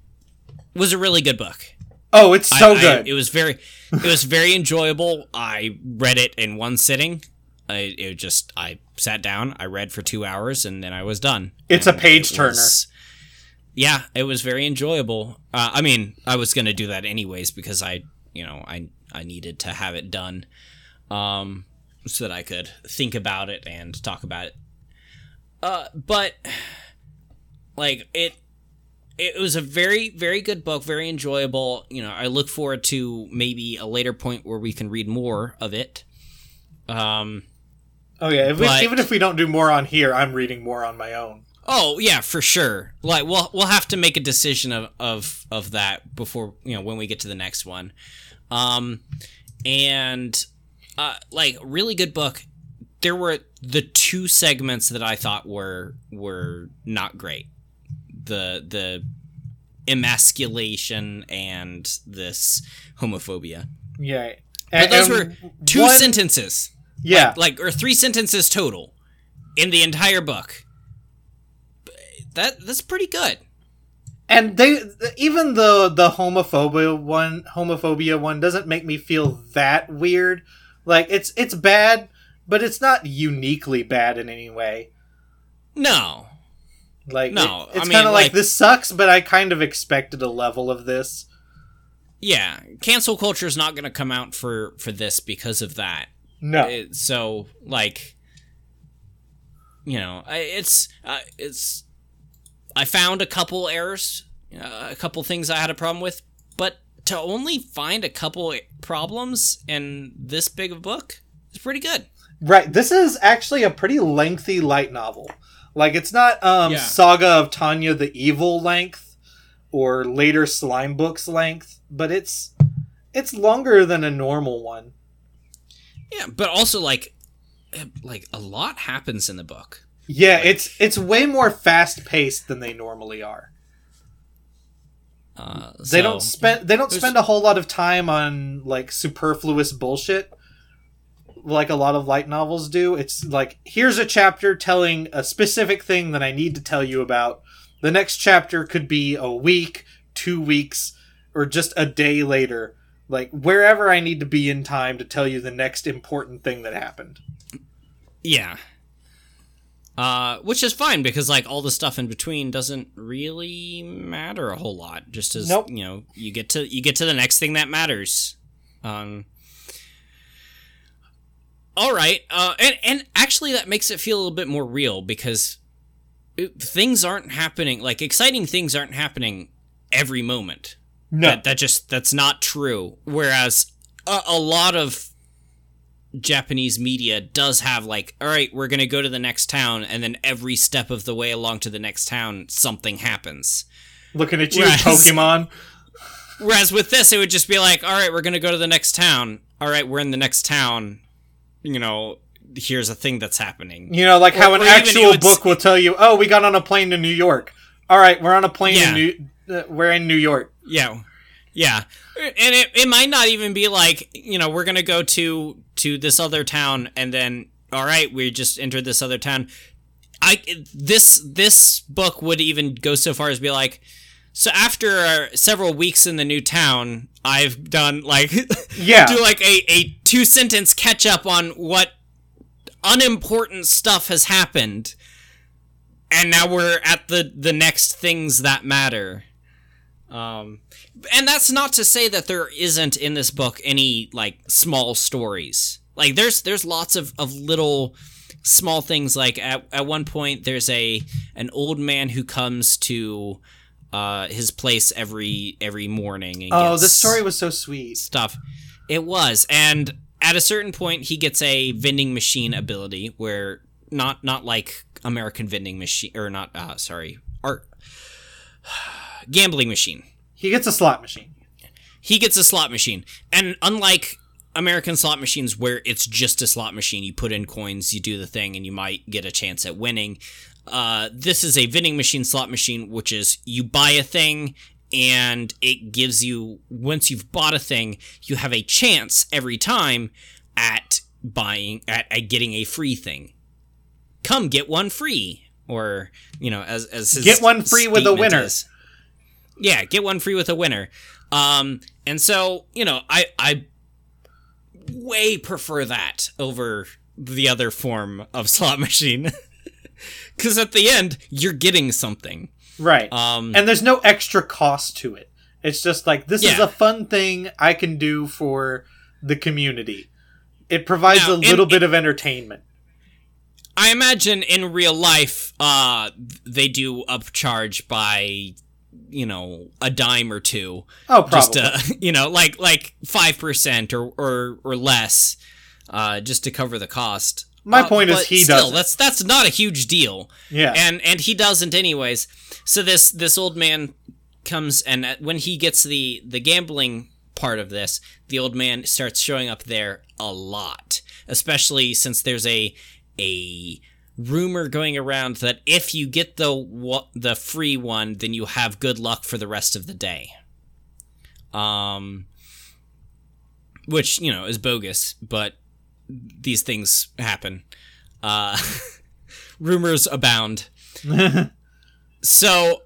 was a really good book. Oh, it's so I- I- good. it was very, it was very enjoyable. I read it in one sitting. I it just I sat down, I read for two hours, and then I was done. It's a page it turner. was- yeah, it was very enjoyable. Uh, I mean, I was gonna do that anyways because I, you know, I I needed to have it done, um, so that I could think about it and talk about it. Uh, but like it it was a very very good book very enjoyable you know i look forward to maybe a later point where we can read more of it um oh yeah, if we, even if we don't do more on here, I'm reading more on my own. Oh yeah for sure. Like we'll we'll have to make a decision of of of that before you know when we get to the next one. Um and uh like really good book. There were the two segments that i thought were were not great. The the emasculation and this homophobia. Yeah. but those were two one- sentences. Yeah. like or three sentences total in the entire book that that's pretty good. And they even the the homophobia one homophobia one doesn't make me feel that weird. Like it's it's bad but it's not uniquely bad in any way. No. Like No, it- it's kind of like, like- this sucks but i kind of expected a level of this. Yeah cancel culture is not going to come out for for this because of that. No. It- so like you know I, it's uh, it's i found a couple errors uh, a couple things i had a problem with but to only find a couple problems in this big of a book is pretty good right this is actually a pretty lengthy light novel like it's not um Yeah. saga of tanya the evil length or later slime books length but it's it's longer than a normal one Yeah, but also like eh, like a lot happens in the book. Yeah, it's it's way more fast paced than they normally are. Uh, They so- don't spend they don't spend a whole lot of time on like superfluous bullshit like a lot of light novels do. It's like here's a chapter telling a specific thing that I need to tell you about. The next chapter could be a week, 2 weeks, or just a day later. Like wherever I need to be in time to tell you the next important thing that happened. Yeah. Uh, which is fine because like all the stuff in between doesn't really matter a whole lot. Just as Nope. you know, you get to you get to the next thing that matters. Um. All right, uh, and and actually that makes it feel a little bit more real because it, things aren't happening like exciting things aren't happening every moment. No. That, that just that's not true. Whereas a, a lot of Japanese media does have like, all right, we're gonna go to the next town, and then every step of the way along to the next town, something happens. Looking at you, Whereas- Pokemon. Whereas with this, it would just be like, all right, we're gonna go to the next town. All right, we're in the next town. You know, here's a thing that's happening. You know, like how Or- an or actual it would s- book will tell you, "Oh, we got on a plane to New York." All right, we're on a plane Yeah. in New. Uh, we're in New York. Yeah, yeah, and it, it might not even be like you know we're gonna go to to this other town and then all right, we just entered this other town. I this this book would even go so far as be like, so after several weeks in the new town, I've done like Yeah. do like a, a two sentence catch up on what unimportant stuff has happened, and now we're at the the next things that matter. Um, and that's not to say that there isn't in this book any like small stories. Like there's there's lots of of little small things. Like at at one point there's a an old man who comes to uh his place every every morning. And Oh, this story was so sweet. stuff. It was, and at a certain point, he gets a vending machine ability where not not like American vending machine or not. Uh, sorry, art gambling machine. He gets a slot machine. He gets a slot machine, and unlike American slot machines where it's just a slot machine, you put in coins, you do the thing, and you might get a chance at winning. Uh, this is a vending machine slot machine, which is you buy a thing and it gives you once you've bought a thing, you have a chance every time at buying at, at getting a free thing. Come get one free, or you know, as as Get one free with a winner. is. Yeah, get one free with a winner. Um, and so you know, I I way prefer that over the other form of slot machine. Because at the end, you're getting something. Right. Um, and there's no extra cost to it. It's just like this is a fun thing I can do for the community. It provides Now, a little bit of entertainment. I imagine in real life, uh, they do upcharge by, you know, a dime or two, Oh, probably. just uh, you know, like like five percent or or or less, uh, just to cover the cost. My Uh, point is he still, doesn't. That's that's not a huge deal. yeah. and and he doesn't anyways so this this old man comes and uh, when he gets the the gambling part of this the old man starts showing up there a lot especially since there's a a rumor going around that if you get the the free one then you have good luck for the rest of the day. Um which you know is bogus but these things happen. Uh rumors abound. So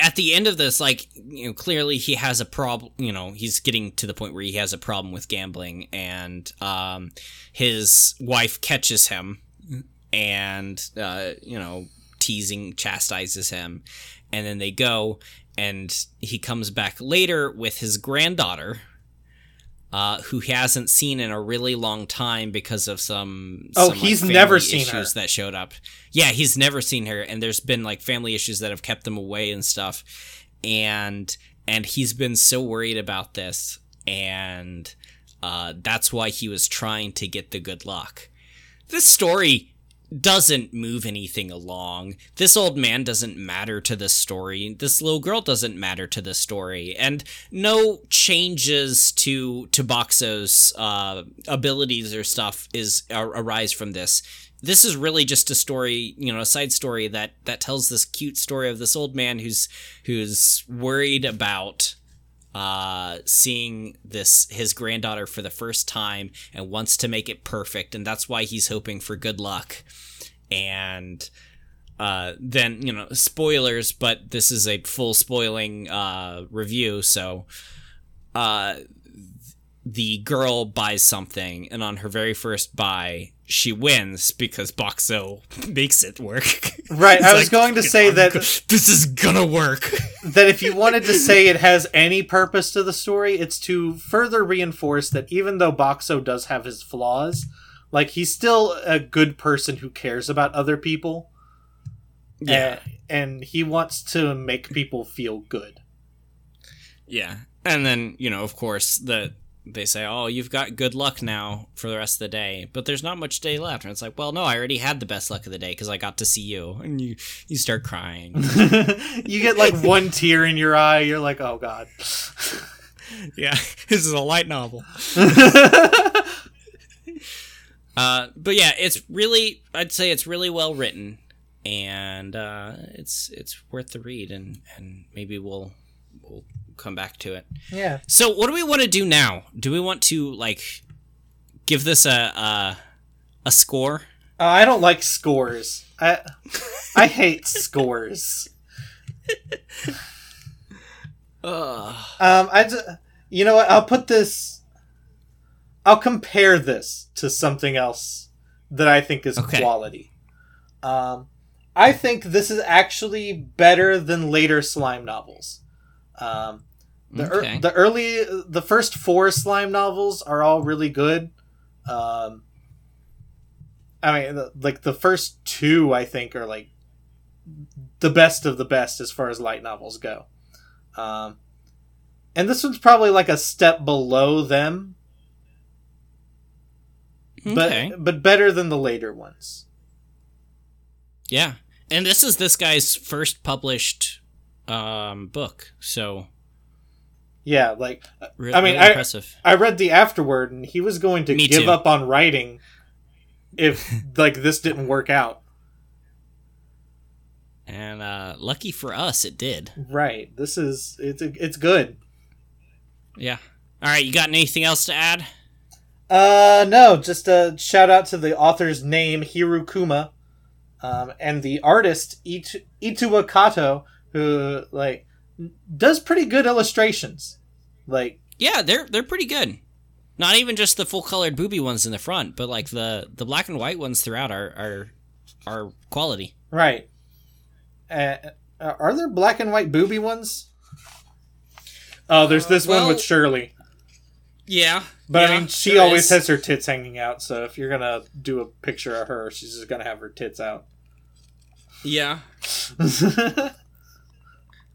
at the end of this like you know clearly he has a problem you know he's getting to the point where he has a problem with gambling and um his wife catches him and uh you know teasing chastises him and then they go and he comes back later with his granddaughter uh, who he hasn't seen in a really long time because of some. Oh, some, he's family never seen issues her. that showed up. Yeah, he's never seen her, and there's been like family issues that have kept them away and stuff, and and he's been so worried about this, and uh, that's why he was trying to get the good luck. This story doesn't move anything along. This old man doesn't matter to the story. This little girl doesn't matter to the story, and no changes to to Boxxo's uh, abilities or stuff is ar- arise from this. This is really just a story, you know, a side story that that tells this cute story of this old man who's who's worried about uh seeing this his granddaughter for the first time and wants to make it perfect and that's why he's hoping for good luck. And uh then you know spoilers but this is a full spoiling uh review so uh the girl buys something and on her very first buy she wins because Boxxo makes it work. Right, I was like, going to say "I'm that- go- this is gonna work. that if you wanted to say it has any purpose to the story, it's to further reinforce that even though Boxxo does have his flaws, like he's still a good person who cares about other people. Yeah. And, and he wants to make people feel good. Yeah. And then, you know, of course, the they say, "Oh, you've got good luck now for the rest of the day." But there's not much day left. And it's like, "Well, no, I already had the best luck of the day cuz I got to see you." And you you start crying. you get like one tear in your eye, you're like, oh god. yeah. This is a light novel. Uh, but yeah, it's really I'd say it's really well written and uh, it's it's worth the read and and maybe we'll we'll come back to it. yeah. So what do we want to do now? Do we want to like give this a a, a score. Uh, I don't like scores. I I hate scores. Ugh. Um, I just, you know what? I'll put this. I'll compare this to something else that I think is Okay. quality. Um, I think this is actually better than later slime novels. Um, the Okay. the early the first four slime novels are all really good. Um, I mean, the, like the first two, I think are like the best of the best as far as light novels go. Um, and this one's probably like a step below them, but but better than the later ones. Yeah. And this is this guy's first published um, book, so Yeah, like re- I mean, really I- impressive. I read the afterword, and he was going to Me give too. up on writing if like this didn't work out. And uh, lucky for us, it did. Right. This is it's it's good. Yeah. All right, you got anything else to add? Uh, no, just a shout out to the author's name, Hirukuma, um, and the artist It- Itsuwa Kato, who like does pretty good illustrations. Like, Yeah, they're they're pretty good. Not even just the full colored booby ones in the front, but like the the black and white ones throughout are are are quality. right? Uh, are there black and white booby ones? Oh, there's this one well- with Shirley, Yeah, but I mean, she always has her tits hanging out. So if you're gonna do a picture of her, she's just gonna have her tits out. Yeah.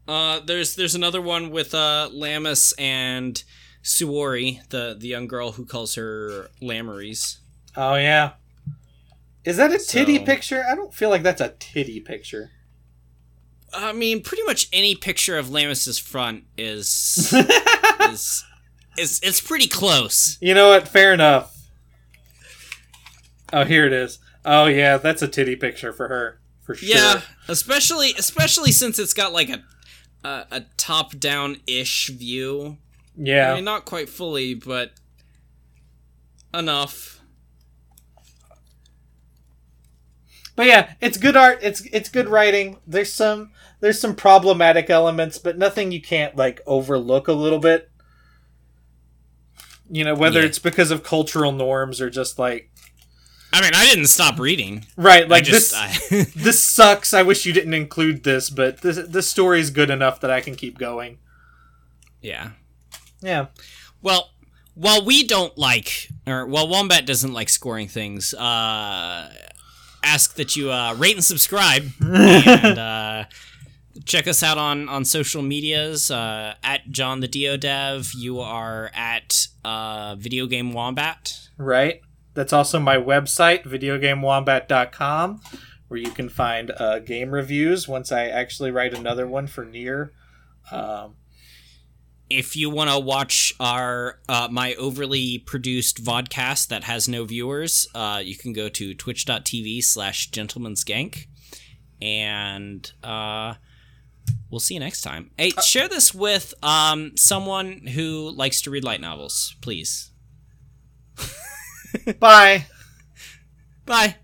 Uh, there's there's another one with uh Lammis and Suori, the the young girl who calls her Lamories. Oh yeah. Is that a titty So- picture? I don't feel like that's a titty picture. I mean, pretty much any picture of Lammis's front is is is it's pretty close. you know what? Fair enough. Oh, here it is. Oh yeah, that's a titty picture for her for sure. Yeah, especially especially since it's got like a a, a top down ish view. Yeah. I mean, not quite fully, but enough. But yeah, it's good art. It's it's good writing. There's some there's some problematic elements, but nothing you can't like overlook a little bit. You know, whether Yeah. it's because of cultural norms or just like I mean, I didn't stop reading. right, like I just, this I, this sucks. I wish you didn't include this, but this this story is good enough that I can keep going. yeah. Yeah. Well, while we don't like, or while Wombat doesn't like scoring things, uh, ask that you uh, rate and subscribe and uh, check us out on on social medias uh, at John the Dio Dev. You are at uh, Video Game Wombat. Right. That's also my website, videogamewombat.com, where you can find uh, game reviews once I actually write another one for NieR. Um, If you want to watch our uh, my overly produced vodcast that has no viewers, uh, you can go to twitch.tv slash gentleman's gank. And uh, we'll see you next time. Hey, share this with um, someone who likes to read light novels, please. bye. Bye.